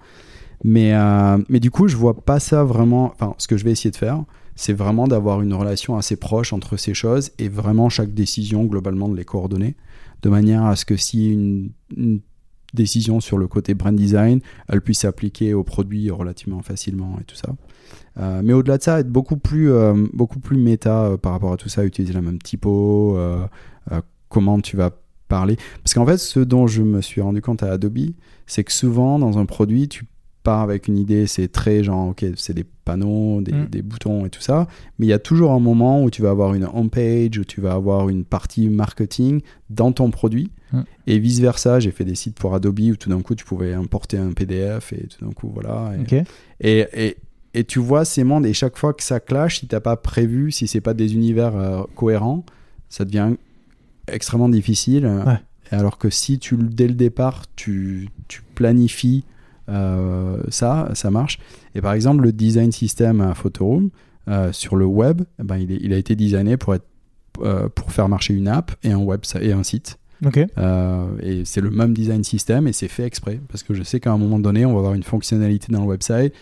Mais, euh, mais du coup, je vois pas ça vraiment. Enfin, ce que je vais essayer de faire, c'est vraiment d'avoir une relation assez proche entre ces choses et vraiment chaque décision, globalement, de les coordonner de manière à ce que si une, décision sur le côté brand design, elle puisse s'appliquer au produit relativement facilement et tout ça. Euh, mais au-delà de ça, être beaucoup plus, euh, beaucoup plus méta par rapport à tout ça, utiliser la même typo, comment tu vas parler. Parce qu'en fait, ce dont je me suis rendu compte à Adobe, c'est que souvent, dans un produit, tu pars avec une idée, c'est très genre, ok, c'est des panneaux, des, Mm. des boutons et tout ça, mais il y a toujours un moment où tu vas avoir une homepage, où tu vas avoir une partie marketing dans ton produit, Mm. et vice versa. J'ai fait des sites pour Adobe où tout d'un coup, tu pouvais importer un PDF, et tout d'un coup, voilà. Et, et, et, et tu vois ces mondes, et chaque fois que ça clash, si t'as pas prévu, si c'est pas des univers euh, cohérents, ça devient extrêmement difficile. Ouais. Alors que si tu, dès le départ, tu, tu planifies ça, ça marche. Et par exemple, le design system à Photoroom, euh, sur le web, eh ben, il, est- il a été designé pour, être, euh, pour faire marcher une app et un, web, et un site. Ok. Euh, et c'est le même design system et c'est fait exprès parce que je sais qu'à un moment donné, on va avoir une fonctionnalité dans le website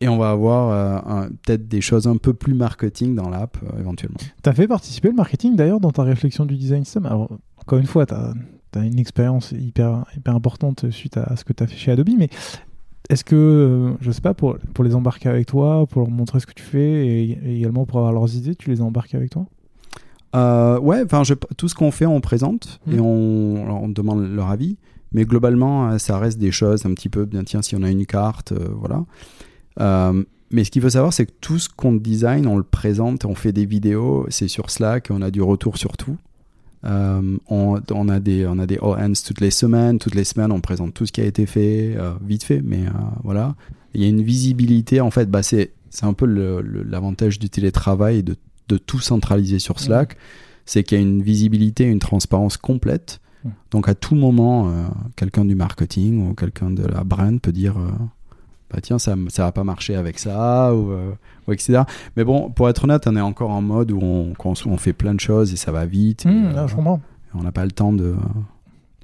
et on va avoir euh, peut-être des choses un peu plus marketing dans l'app euh, éventuellement. T'as fait participer le marketing d'ailleurs dans ta réflexion du design system? Alors, encore une fois, t'as as une expérience hyper, hyper importante suite à, ce que t'as fait chez Adobe, mais est-ce que, euh, je sais pas, pour, pour les embarquer avec toi, pour leur montrer ce que tu fais et, et également pour avoir leurs idées, tu les as embarqués avec toi? Euh, ouais, enfin, tout ce qu'on fait, on présente et on, alors, on demande leur avis. Mais globalement, euh, ça reste des choses un petit peu, bien tiens, si on a une carte, euh, voilà. Euh, mais ce qu'il faut savoir, c'est que tout ce qu'on design, on le présente, on fait des vidéos, c'est sur Slack, on a du retour sur tout. Euh, on, on a des, on a des all hands toutes les semaines. Toutes les semaines, on présente tout ce qui a été fait, euh, vite fait, mais euh, voilà. Il y a une visibilité, en fait, bah, c'est c'est un peu l'avantage du télétravail et de, de tout centraliser sur Slack. C'est qu'il y a une visibilité, une transparence complète. Donc à tout moment, quelqu'un du marketing ou quelqu'un de la brand peut dire bah tiens, ça, ça va pas marcher avec ça, ou, euh, ou etc. Mais bon, pour être honnête, on est encore en mode où on, fait plein de choses et ça va vite. et, Hum, euh, là, je comprends. on n'a pas le temps de.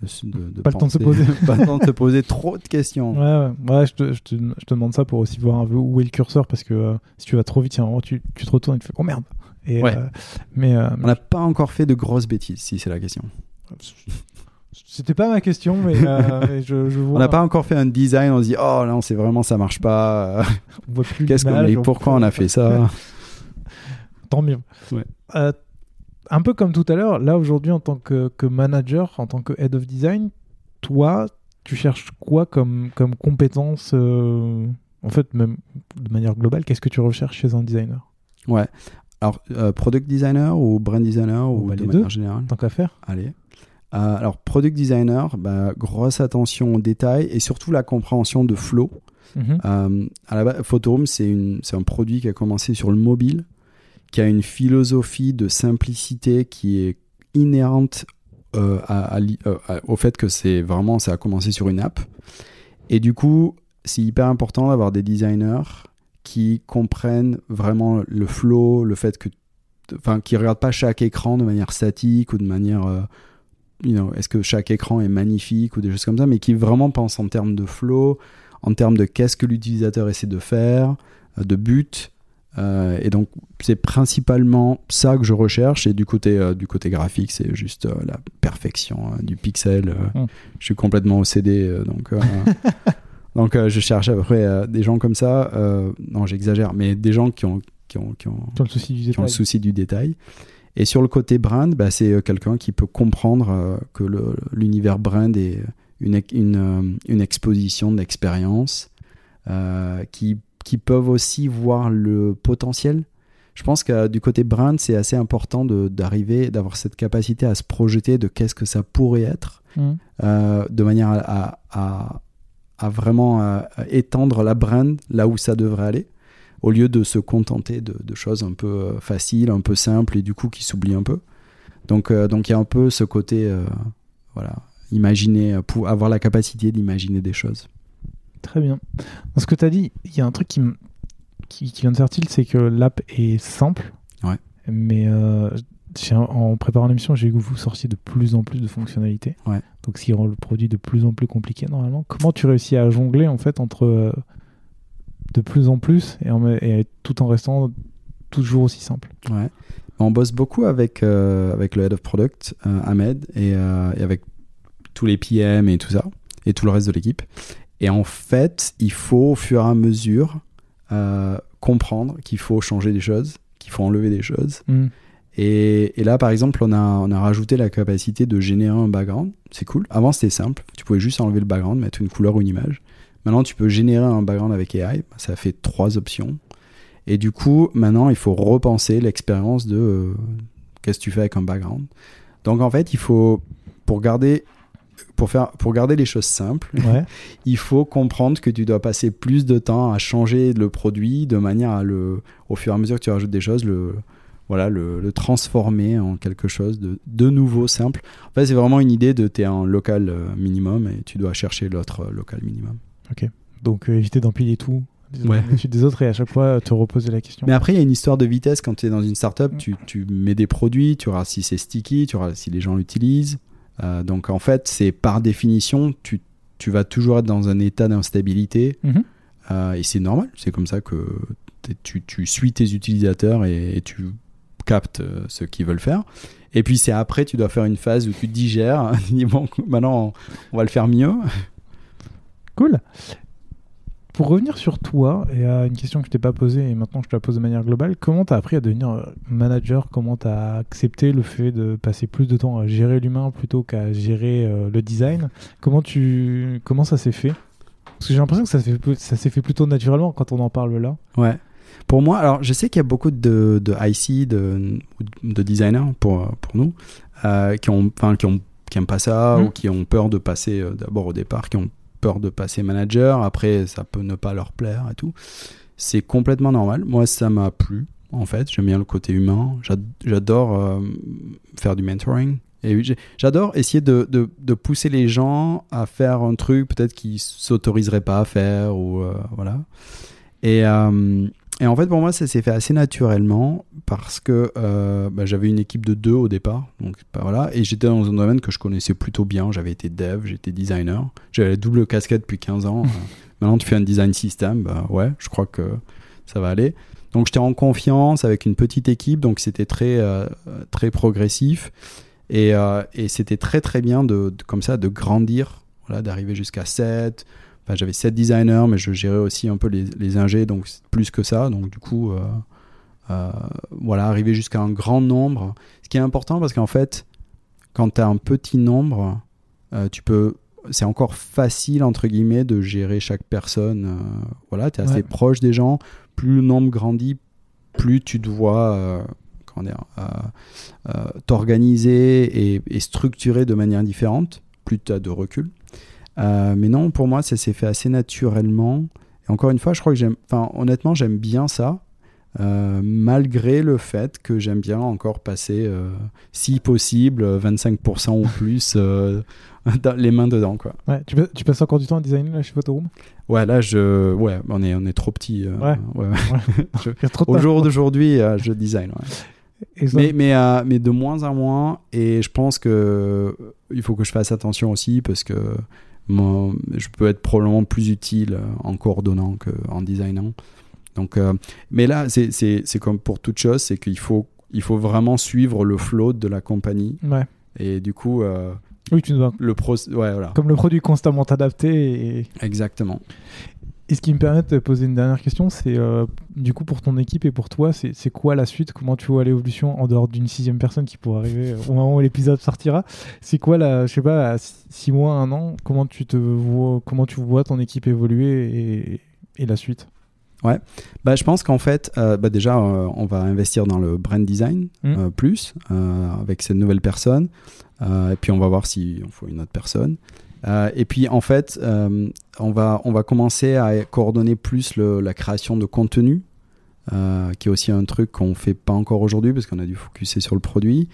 de, se- de- de Pas le temps de se poser. *laughs* pas le temps de se poser trop de questions. Ouais, ouais, ouais je, te, je, te, je te demande ça pour aussi voir un peu où est le curseur parce que euh, si tu vas trop vite, tu, tu te retournes et tu fais oh merde. Et, Ouais. euh, mais euh, On n'a pas encore fait de grosses bêtises, si c'est la question. C'était pas ma question, mais euh, *laughs* mais je, je vois. On n'a pas encore fait un design, on se dit oh non, c'est vraiment ça marche pas. *laughs* on voit plus Qu'est-ce qu'on mais pourquoi on a fait ça *laughs* Tant mieux. Ouais. Euh, un peu comme tout à l'heure, là aujourd'hui en tant que, que manager, en tant que head of design, toi, tu cherches quoi comme, comme compétence euh, En fait, même de manière globale, qu'est-ce que tu recherches chez un designer? Ouais. Alors, product designer ou brand designer Oh, ou bah, de les manière deux. générale Tant qu'à faire Allez. Euh, alors, product designer, bah, grosse attention aux détails et surtout la compréhension de flow. Mhm. Euh, à la base, Photoroom, c'est un produit qui a commencé sur le mobile, qui a une philosophie de simplicité qui est inhérente euh, à- à au fait que c'est vraiment, ça a commencé sur une app. Et du coup, c'est hyper important d'avoir des designers qui comprennent vraiment le flow, le fait que, enfin, qui regardent pas chaque écran de manière statique ou de manière, you know, est-ce que chaque écran est magnifique ou des choses comme ça, mais qui vraiment pensent en termes de flow, en termes de qu'est-ce que l'utilisateur essaie de faire, euh, de but. Euh, et donc, c'est principalement ça que je recherche. Et du côté, euh, du côté graphique, c'est juste euh, la perfection du pixel. euh, Mm. Je suis complètement OCD. donc, *laughs* donc je cherche à peu près euh, des gens comme ça. non, j'exagère, mais des gens qui ont, qui ont, qui ont, Dans le souci du qui ont le souci du détail. Et sur le côté brand, bah, c'est euh, quelqu'un qui peut comprendre euh, que l'univers brand est une, euh, une exposition d'expérience, qui, qui peuvent aussi voir le potentiel. Je pense que du côté brand, c'est assez important d'arriver, d'avoir cette capacité à se projeter de qu'est-ce que ça pourrait être, euh, de manière à, à- à- à vraiment euh, étendre la brand là où ça devrait aller, au lieu de se contenter de, de choses un peu euh, faciles, un peu simples et du coup qui s'oublient un peu. Donc euh, donc il y a un peu ce côté, euh, voilà, imaginer, pour avoir la capacité d'imaginer des choses. Très bien. Dans ce que tu as dit, il y a un truc qui, qui, qui vient de faire tilt, c'est que l'app est simple. Ouais. Mais euh, en préparant l'émission, j'ai vu que vous sortiez de plus en plus de fonctionnalités. Ouais. Donc, ce qui rend le produit de plus en plus compliqué normalement. Comment tu réussis à jongler en fait entre de plus en plus et, en- et tout en restant toujours aussi simple Ouais. On bosse beaucoup avec, euh, avec le head of product, euh, Ahmed, et, euh, et avec tous les PM et tout ça, et tout le reste de l'équipe. Et en fait, il faut au fur et à mesure comprendre qu'il faut changer des choses, qu'il faut enlever des choses. Et, et là, par exemple, on a, on a rajouté la capacité de générer un background. C'est cool. Avant, c'était simple. Tu pouvais juste enlever le background, mettre une couleur ou une image. Maintenant, tu peux générer un background avec AI. Ça fait trois options. Et du coup, maintenant, il faut repenser l'expérience de euh, qu'est-ce que tu fais avec un background. Donc, en fait, il faut, pour garder, pour faire, pour garder les choses simples, Ouais. *laughs* il faut comprendre que tu dois passer plus de temps à changer le produit de manière à le, au fur et à mesure que tu rajoutes des choses, le, voilà, le, le transformer en quelque chose de, de nouveau, simple. En fait, c'est vraiment une idée de tu es en local euh, minimum et tu dois chercher l'autre euh, local minimum. Donc, euh, éviter d'empiler tout Ouais. des autres et à chaque fois euh, te reposer la question. Mais après, il y a une histoire de vitesse quand tu es dans une startup. Tu, tu mets des produits, tu verras si c'est sticky, tu verras si les gens l'utilisent. Euh, donc en fait, c'est par définition, tu, tu vas toujours être dans un état d'instabilité. Mhm. Euh, et c'est normal, c'est comme ça que tu, tu suis tes utilisateurs et, et tu captes euh, ce qu'ils veulent faire. Et puis c'est après, tu dois faire une phase où tu digères. *laughs* bon, maintenant, on, on va le faire mieux. Cool. Pour revenir sur toi et à une question que je t'ai pas posée et maintenant je te la pose de manière globale, comment tu as appris à devenir euh, manager? Comment tu as accepté le fait de passer plus de temps à gérer l'humain plutôt qu'à gérer euh, le design? Comment tu comment ça s'est fait? Parce que j'ai l'impression que ça s'est fait, ça s'est fait plutôt naturellement quand on en parle là. Ouais. Pour moi, alors je sais qu'il y a beaucoup de, de IC, de, de designers pour, pour nous, euh, qui ont, qui ont, qui aiment pas ça Mhm. ou qui ont peur de passer euh, d'abord au départ, qui ont peur de passer manager. Après, ça peut ne pas leur plaire et tout. C'est complètement normal. Moi, ça m'a plu. En fait, j'aime bien le côté humain. J'ad- J'adore euh, faire du mentoring Et j'adore essayer de pousser les gens à faire un truc peut-être qu'ils s'autoriseraient pas à faire ou euh, voilà. Et, euh, et en fait pour moi ça s'est fait assez naturellement parce que euh, bah, j'avais une équipe de deux au départ, donc bah, voilà, et j'étais dans un domaine que je connaissais plutôt bien. J'avais été dev, j'étais designer, j'avais la double casquette depuis 15 ans. *laughs* Euh, Maintenant tu fais un design system, bah ouais, je crois que ça va aller. Donc j'étais en confiance avec une petite équipe, donc c'était très euh, très progressif et, euh, et c'était très très bien de, de- comme ça de grandir, voilà, d'arriver jusqu'à 7. Enfin, j'avais 7 designers, mais je gérais aussi un peu les, les ingés, donc plus que ça. Donc du coup, euh, euh, voilà, arriver jusqu'à un grand nombre. Ce qui est important parce qu'en fait, quand tu as un petit nombre, euh, tu peux c'est encore facile entre guillemets de gérer chaque personne. euh, voilà, tu es assez Ouais. proche des gens. Plus le nombre grandit, plus tu dois euh, t'organiser et, et structurer de manière différente. Plus tu as de recul. Euh, mais non, pour moi, ça s'est fait assez naturellement. Et encore une fois, je crois que j'aime. Enfin, honnêtement, j'aime bien ça. euh, malgré le fait que j'aime bien encore passer, euh, si possible, 25% ou plus euh, *laughs* dans- les mains dedans. Quoi. Ouais, tu, passes- tu passes encore du temps à designer là, chez Photoroom Ouais, là, je, ouais, on est, on est trop petit. Ouais. *laughs* *laughs* Je- Au jour d'aujourd'hui, je design. Mais, mais, mais de moins en moins. Et je pense que il faut que je fasse attention aussi parce que je peux être probablement plus utile euh, en coordonnant qu'en designant. Donc, euh, mais là, c'est- comme pour toute chose, c'est qu'il faut, il faut vraiment suivre le flow de la compagnie. Ouais. Et du coup, euh, Oui, tu dois. le pro, ouais, voilà, Comme le produit constamment adapté. Et, exactement. Et ce qui me permet de te poser une dernière question, c'est euh, du coup pour ton équipe et pour toi, c'est quoi la suite? Comment tu vois l'évolution en dehors d'une sixième personne qui pourrait arriver au moment où l'épisode sortira? C'est quoi la, je sais pas, à six mois, un an Comment tu te vois, comment tu vois ton équipe évoluer et, et la suite? Bah, je pense qu'en fait, euh, bah, déjà, euh, on va investir dans le brand design Mm. euh, plus avec cette nouvelle personne. Et puis, on va voir si on faut une autre personne. Euh, et puis, en fait, euh, on, va, on va commencer à coordonner plus le- la création de contenu, euh, qui est aussi un truc qu'on fait pas encore aujourd'hui parce qu'on a dû focuser sur le produit.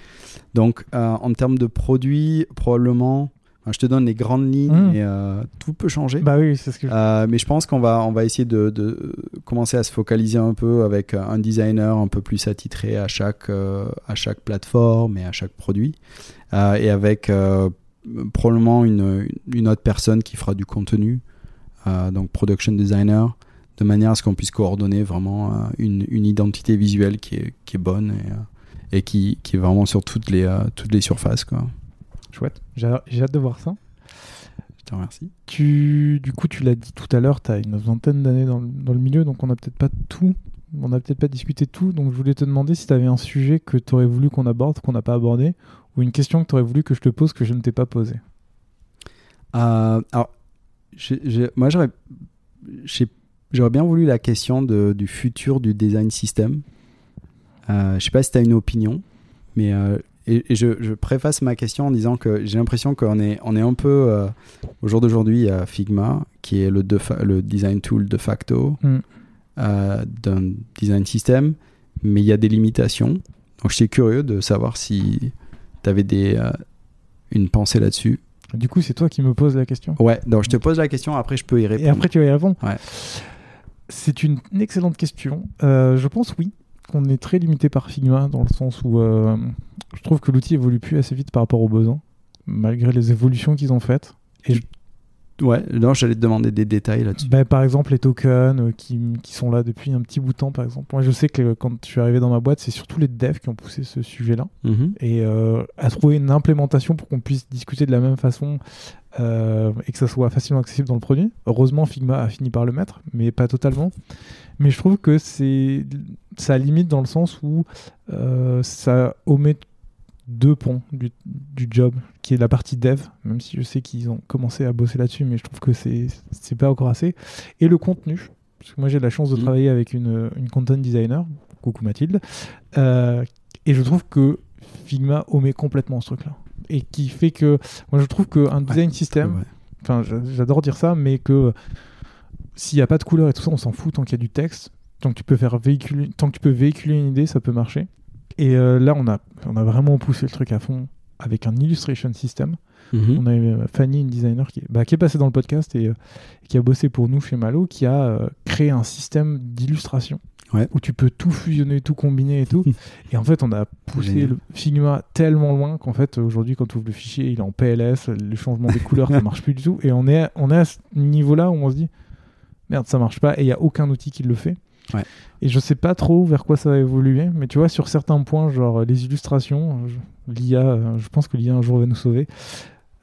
Donc, en termes de produit, probablement, je te donne les grandes lignes Mm. et tout peut changer. Bah oui, c'est ce que. je- mais je pense qu'on va, on va essayer de, de commencer à se focaliser un peu avec un designer un peu plus attitré à chaque, à chaque plateforme et à chaque produit. Et avec probablement une, une autre personne qui fera du contenu, euh, donc production designer, de manière à ce qu'on puisse coordonner vraiment euh, une, une identité visuelle qui est, qui est bonne et, euh, et qui, qui est vraiment sur toutes les, toutes les surfaces. Quoi. Chouette. J'ai hâte de voir ça. Je te remercie. Tu, du coup, tu l'as dit tout à l'heure, tu as une vingtaine d'années dans, dans le milieu, donc on n'a peut-être pas tout, on n'a peut-être pas discuté tout. Donc je voulais te demander si tu avais un sujet que tu aurais voulu qu'on aborde, qu'on n'a pas abordé, ou une question que tu aurais voulu que je te pose que je ne t'ai pas posée. Euh, alors, moi, j'aurais, j'ai- j'aurais bien voulu la question de- du futur du design system. Euh, je sais pas si tu as une opinion, mais euh, et, et je, je préface ma question en disant que j'ai l'impression qu'on est, on est un peu, euh, au jour d'aujourd'hui, a Figma, qui est le, de fa- le design tool de facto Mm. d'un design system, mais il y a des limitations. Donc, j'étais curieux de savoir si tu avais des, euh, une pensée là-dessus. Du coup, c'est toi qui me poses la question. Ouais, donc je te pose la question, après je peux y répondre. Et après, tu vas y répondre Ouais. C'est une excellente question. Euh, je pense oui, qu'on est très limité par Figma, dans le sens où euh, je trouve que l'outil évolue plus assez vite par rapport aux besoins, malgré les évolutions qu'ils ont faites. Et je- Ouais, non, j'allais te demander des détails là-dessus. Bah, par exemple, les tokens euh, qui, qui sont là depuis un petit bout de temps, par exemple. Moi, je sais que euh, quand je suis arrivé dans ma boîte, c'est surtout les devs qui ont poussé ce sujet-là Mhm. et euh, à trouver une implémentation pour qu'on puisse discuter de la même façon euh, et que ça soit facilement accessible dans le produit. Heureusement, Figma a fini par le mettre, mais pas totalement. Mais je trouve que c'est ça limite dans le sens où ça omet deux ponts du, du job, qui est la partie dev, même si je sais qu'ils ont commencé à bosser là-dessus, mais je trouve que c'est c'est pas encore assez, et le contenu. Parce que moi j'ai la chance de Mhm. travailler avec une, une content designer, coucou Mathilde, euh, et je trouve que Figma omet complètement ce truc-là. Et qui fait que, moi je trouve qu'un design system, Ouais. enfin j'a- j'adore dire ça, mais que s'il n'y a pas de couleur et tout ça, on s'en fout tant qu'il y a du texte. Tant que tu peux faire véhiculer, tant que tu peux véhiculer une idée, ça peut marcher. Et euh, là, on a, on a vraiment poussé le truc à fond. avec un illustration system. Mhm. On a eu euh, Fanny, une designer qui, bah, qui est passée dans le podcast et euh, qui a bossé pour nous chez Malo, qui a euh, créé un système d'illustration Ouais. où tu peux tout fusionner, tout combiner et tout. *laughs* et en fait, on a poussé le Figma tellement loin qu'en fait, aujourd'hui, quand tu ouvres le fichier, il est en PLS, le changement des couleurs, ça *laughs* marche plus du tout. Et on est, on est à ce niveau-là où on se dit, merde, ça marche pas, et il n'y a aucun outil qui le fait. Ouais. Et je sais pas trop vers quoi ça va évoluer, mais tu vois, sur certains points, genre euh, les illustrations, je- l'IA, euh, je pense que l'IA un jour va nous sauver.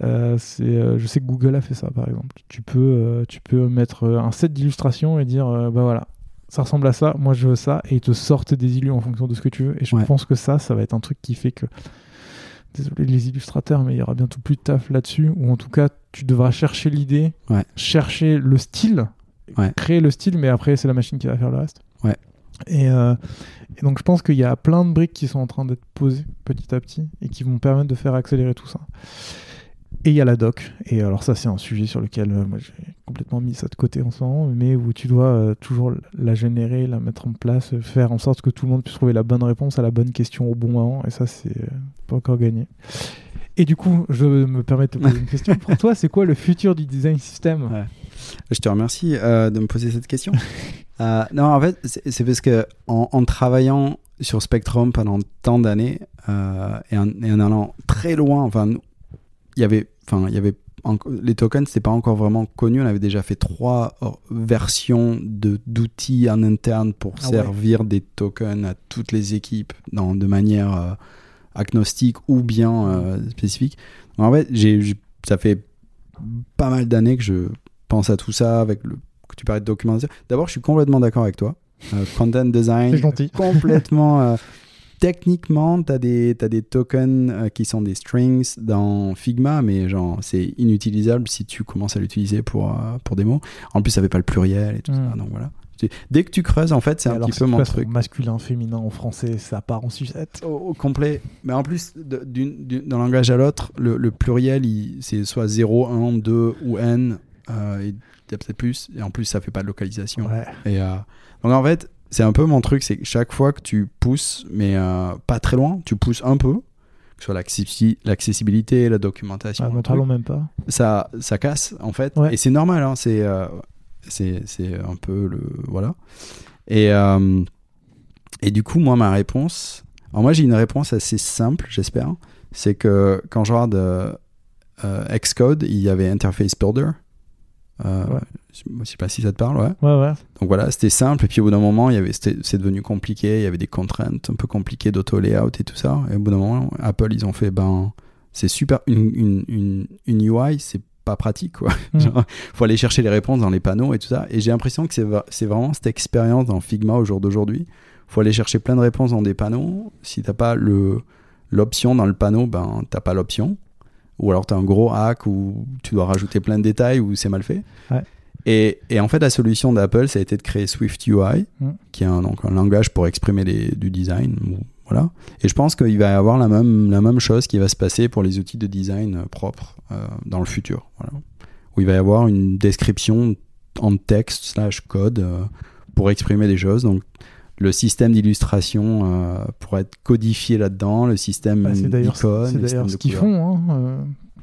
Euh, euh, je sais que Google a fait ça, par exemple. Tu peux, euh, tu peux mettre euh, un set d'illustrations et dire, euh, bah voilà, ça ressemble à ça, moi je veux ça, et ils te sortent des illus en fonction de ce que tu veux. Et je Ouais. pense que ça, ça va être un truc qui fait que, désolé les illustrateurs, mais il y aura bientôt plus de taf là-dessus, ou en tout cas, tu devras chercher l'idée, Ouais. chercher le style, Ouais. créer le style, mais après c'est la machine qui va faire le reste. Ouais. Et, euh, et donc je pense qu'il y a plein de briques qui sont en train d'être posées petit à petit et qui vont permettre de faire accélérer tout ça. Et il y a la doc. Et alors ça c'est un sujet sur lequel euh, moi j'ai complètement mis ça de côté en ce moment, mais où tu dois euh, toujours la générer, la mettre en place, faire en sorte que tout le monde puisse trouver la bonne réponse à la bonne question au bon moment. Et ça c'est euh, pas encore gagné. Et du coup, je me permets de te poser une *laughs* question. Pour toi, c'est quoi le futur du design system? Ouais. Je te remercie euh, de me poser cette question. *laughs* Euh, non, en fait, c'est parce que en, en travaillant sur Spectrum pendant tant d'années euh, et, en, et en allant très loin, enfin, il y avait, enfin, il y avait les tokens, c'était pas encore vraiment connu. On avait déjà fait trois versions de d'outils en interne pour Ah ouais. servir des tokens à toutes les équipes dans, de manière agnostique ou bien euh, spécifique. Donc, en fait, j'ai, ça fait pas mal d'années que je pense à tout ça avec le que tu parlais de documentation. D'abord, je suis complètement d'accord avec toi. Euh, content design, C'est gentil. *laughs* complètement. euh, techniquement, tu as, des t'as des tokens euh, qui sont des strings dans Figma, mais genre, c'est inutilisable si tu commences à l'utiliser pour, euh, pour des mots. En plus, ça fait pas le pluriel et tout ça. Donc voilà. Tu- Dès que tu creuses, en fait, c'est un alors, petit peu mon truc. en masculin, féminin, en français, ça part en sucette? Au, au complet. Mais en plus, d'un langage à l'autre, le, le pluriel, c'est soit 0, 1, 2 ou n. Euh, il y a peut-être plus. Et en plus, ça fait pas de localisation. Ouais. Et, euh, donc en fait, c'est un peu mon truc, c'est que chaque fois que tu pousses, mais euh, pas très loin, tu pousses un peu, que ce soit l'accessi- l'accessibilité, la documentation, Ah, parlons même pas. ça, ça casse en fait. Ouais. Et c'est normal, hein, c'est, euh, c'est, un peu le. Voilà. Et, euh, et du coup, moi, ma réponse. Alors, moi, j'ai une réponse assez simple, j'espère. C'est que quand je regarde euh, euh, Xcode, il y avait Interface Builder. Euh, Ouais. je, sais pas si ça te parle, ouais. Ouais, ouais. Donc voilà, c'était simple. Et puis au bout d'un moment, il y avait, c'est devenu compliqué. Il y avait des contraintes un peu compliquées d'auto-layout et tout ça. Et au bout d'un moment, Apple, ils ont fait, ben, c'est super. Une, une, une, une UI, c'est pas pratique, quoi. Mm. *laughs* Genre, faut aller chercher les réponses dans les panneaux et tout ça. Et j'ai l'impression que c'est, va- c'est vraiment cette expérience dans Figma au jour d'aujourd'hui. Faut aller chercher plein de réponses dans des panneaux. Si t'as pas le, l'option dans le panneau, ben, t'as pas l'option. Ou alors t'as un gros hack où tu dois rajouter plein de détails où c'est mal fait. Ouais. Et, et en fait, la solution d'Apple, ça a été de créer Swift UI, Mm. qui est un, donc un langage pour exprimer les- du design. ou- Voilà. Et je pense qu'il va y avoir la même, la même chose qui va se passer pour les outils de design euh, propres euh, dans le futur. Voilà. Où il va y avoir une description en texte slash code euh, pour exprimer des choses. Donc, le système d'illustration euh, pourrait être codifié là-dedans, le système Bah, c'est d'ailleurs d'icônes, c'est ce qu'ils font. Hein.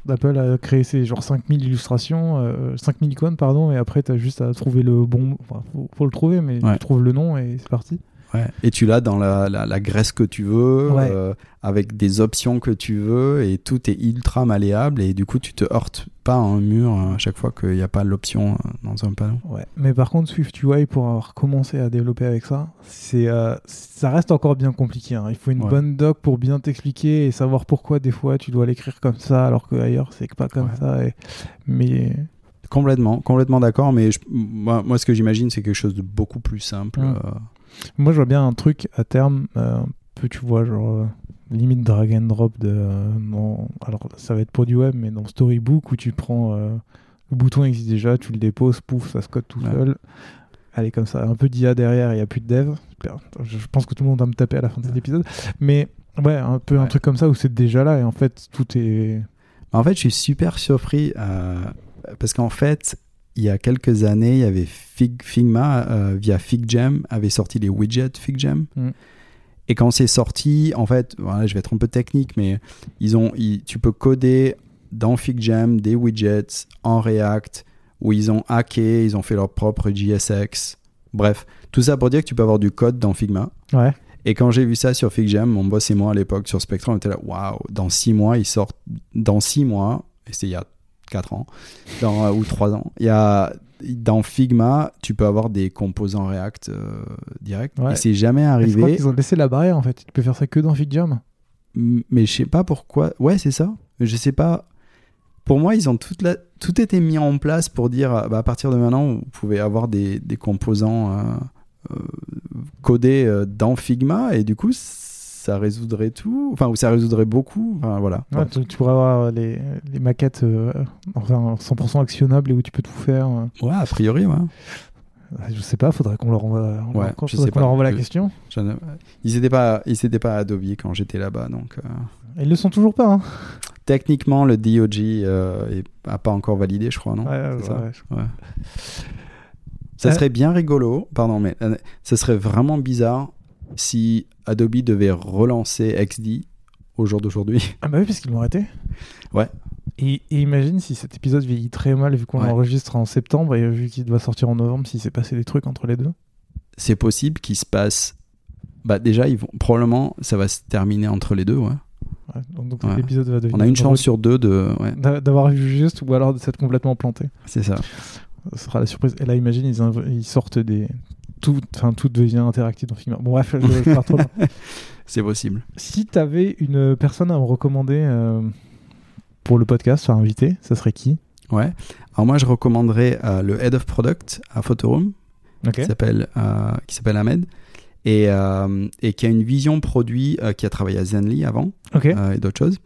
Apple a créé ces genre 5000 illustrations, euh, 5000 icônes, pardon, et après, tu as juste à trouver le bon. Enfin, faut, faut le trouver, mais Ouais. tu trouves le nom et c'est parti. Ouais. Et tu l'as dans la, la, la graisse que tu veux, Ouais. euh, avec des options que tu veux, et tout est ultra malléable, et du coup, tu te heurtes pas à un mur euh, à chaque fois qu'il n'y a pas l'option euh, dans un panneau. Ouais. Mais par contre, Swift UI, pour avoir commencé à développer avec ça, c'est, euh, ça reste encore bien compliqué. hein. Il faut une Ouais. bonne doc pour bien t'expliquer et savoir pourquoi des fois tu dois l'écrire comme ça alors qu'ailleurs c'est pas comme ça. et- Mais Complètement, complètement d'accord, mais je- moi, moi, ce que j'imagine, c'est quelque chose de beaucoup plus simple. Mm. euh, moi, je vois bien un truc à terme, euh, un peu, tu vois, genre euh, limite drag and drop de. euh, dans- alors, ça va être pour du web, mais dans Storybook où tu prends. euh, le bouton existe déjà, tu le déposes, pouf, ça se code tout Ouais. seul. Allez, comme ça, un peu d'IA derrière, il n'y a plus de dev. Je pense que tout le monde va me taper à la fin de cet épisode. Mais ouais, un peu un truc comme ça où c'est déjà là et en fait, tout est. En fait, je suis super surpris euh, parce qu'en fait, il y a quelques années, il y avait Fig- Figma euh, via FigJam avait sorti les widgets FigJam. Mm. Et quand c'est sorti, en fait, voilà, je vais être un peu technique, mais ils ont, ils- tu peux coder dans FigJam des widgets en React où ils ont hacké, ils ont fait leur propre JSX. Bref, tout ça pour dire que tu peux avoir du code dans Figma. Ouais. Et quand j'ai vu ça sur FigJam, mon boss et moi à l'époque sur Spectrum, on était là, waouh, dans six mois, ils sortent, dans six mois, et c'était il y a quatre ans, dans, euh, ou trois ans, il y a, dans Figma, tu peux avoir des composants React euh, direct. Ouais. Et c'est jamais Je arrivé, qu'ils ont laissé la barrière en fait. Tu peux faire ça que dans FigJam. Mais je sais pas pourquoi. Ouais, c'est ça. Je sais pas. Pour moi, ils ont toute la... tout été mis en place pour dire euh, bah, à partir de maintenant, vous pouvez avoir des, des composants euh, euh, codés dans Figma et du coup, ça résoudrait tout. Enfin, ou ça résoudrait beaucoup. Enfin, voilà. Ouais, tu, tu pourrais avoir les, les maquettes euh, enfin, 100% actionnables et où tu peux tout faire. euh. Ouais, a priori, ouais. Je sais pas, faudrait qu'on leur envoie, Ouais, pas. leur envoie la Je- question. Je Ils n'étaient pas, ils pas à Adobe quand j'étais là-bas, donc. euh, Ils le sont toujours pas. Hein. Techniquement, le DOG euh, est- a pas encore validé, je crois, non? Ouais, ouais. Ça Euh, serait bien rigolo, pardon, mais euh, ça serait vraiment bizarre si Adobe devait relancer XD au jour d'aujourd'hui. Ah bah oui, parce qu'ils l'ont arrêté. Ouais. Et, et imagine si cet épisode vieillit très mal vu qu'on Ouais. l'enregistre en septembre et vu qu'il doit sortir en novembre, s'il s'est passé des trucs entre les deux. C'est possible qu'il se passe. Bah déjà, ils vont probablement ça va se terminer entre les deux. Ouais. Ouais, donc donc Ouais. cet épisode va devenir. On a une chance sur deux de. D'avoir vu juste ou alors de s'être complètement planté. c'est ça. Ce sera la surprise. Et là, imagine, ils, inv- ils sortent des. Tout, enfin, tout devient interactif dans Figma. Bon, bref, je, je pars trop loin. *laughs* C'est possible. Si tu avais une personne à me recommander euh, pour le podcast, enfin invité, ça serait qui? Ouais. Alors moi, je recommanderais euh, le head of product à Photoroom Ok. qui s'appelle euh, qui s'appelle Ahmed et, et qui a une vision produit qui a travaillé à Zenly avant. Et d'autres choses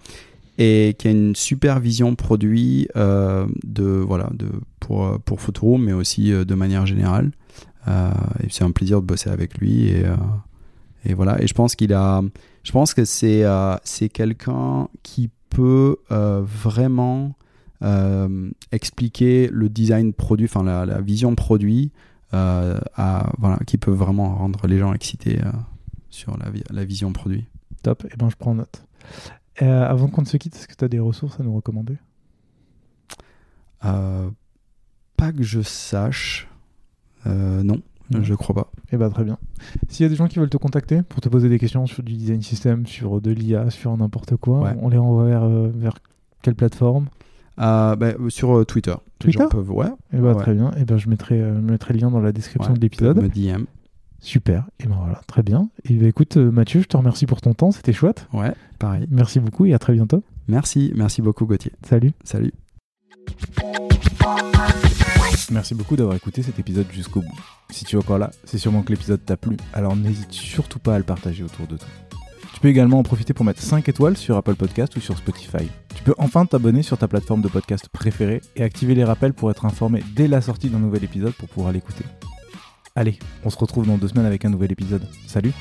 et qui a une super vision produit euh, de voilà de pour pour Photoroom mais aussi euh, de manière générale et c'est un plaisir de bosser avec lui et euh, et voilà et je pense qu'il a je pense que c'est euh, c'est quelqu'un qui peut euh, vraiment euh, expliquer le design produit enfin la, la vision produit euh, à voilà qui peut vraiment rendre les gens excités euh, sur la, vi- la vision produit Top. Et ben, je prends note. Euh, avant qu'on ne se quitte, est-ce que tu as des ressources à nous recommander? Euh, pas que je sache. Euh, non, je crois pas. Eh ben, très bien. S'il y a des gens qui veulent te contacter pour te poser des questions sur du design system, sur de l'IA, sur n'importe quoi, Ouais. on les renvoie vers, euh, vers quelle plateforme? Euh, bah, sur Twitter. Les Twitter? gens peuvent- ouais. Eh ben, Ouais. très bien. Eh ben, je mettrai, euh, je mettrai le lien dans la description ouais, de l'épisode. peuvent Me DM. Super. Et ben voilà, très bien. Et ben, écoute, Mathieu, je te remercie pour ton temps. C'était chouette. Ouais, pareil. Merci beaucoup et à très bientôt. Merci, merci beaucoup Gauthier. Salut. Salut. Merci beaucoup d'avoir écouté cet épisode jusqu'au bout. Si tu es encore là, c'est sûrement que l'épisode t'a plu, alors n'hésite surtout pas à le partager autour de toi. Tu peux également en profiter pour mettre 5 étoiles sur Apple Podcast ou sur Spotify. Tu peux enfin t'abonner sur ta plateforme de podcast préférée et activer les rappels pour être informé dès la sortie d'un nouvel épisode pour pouvoir l'écouter. Allez, on se retrouve dans deux semaines avec un nouvel épisode. Salut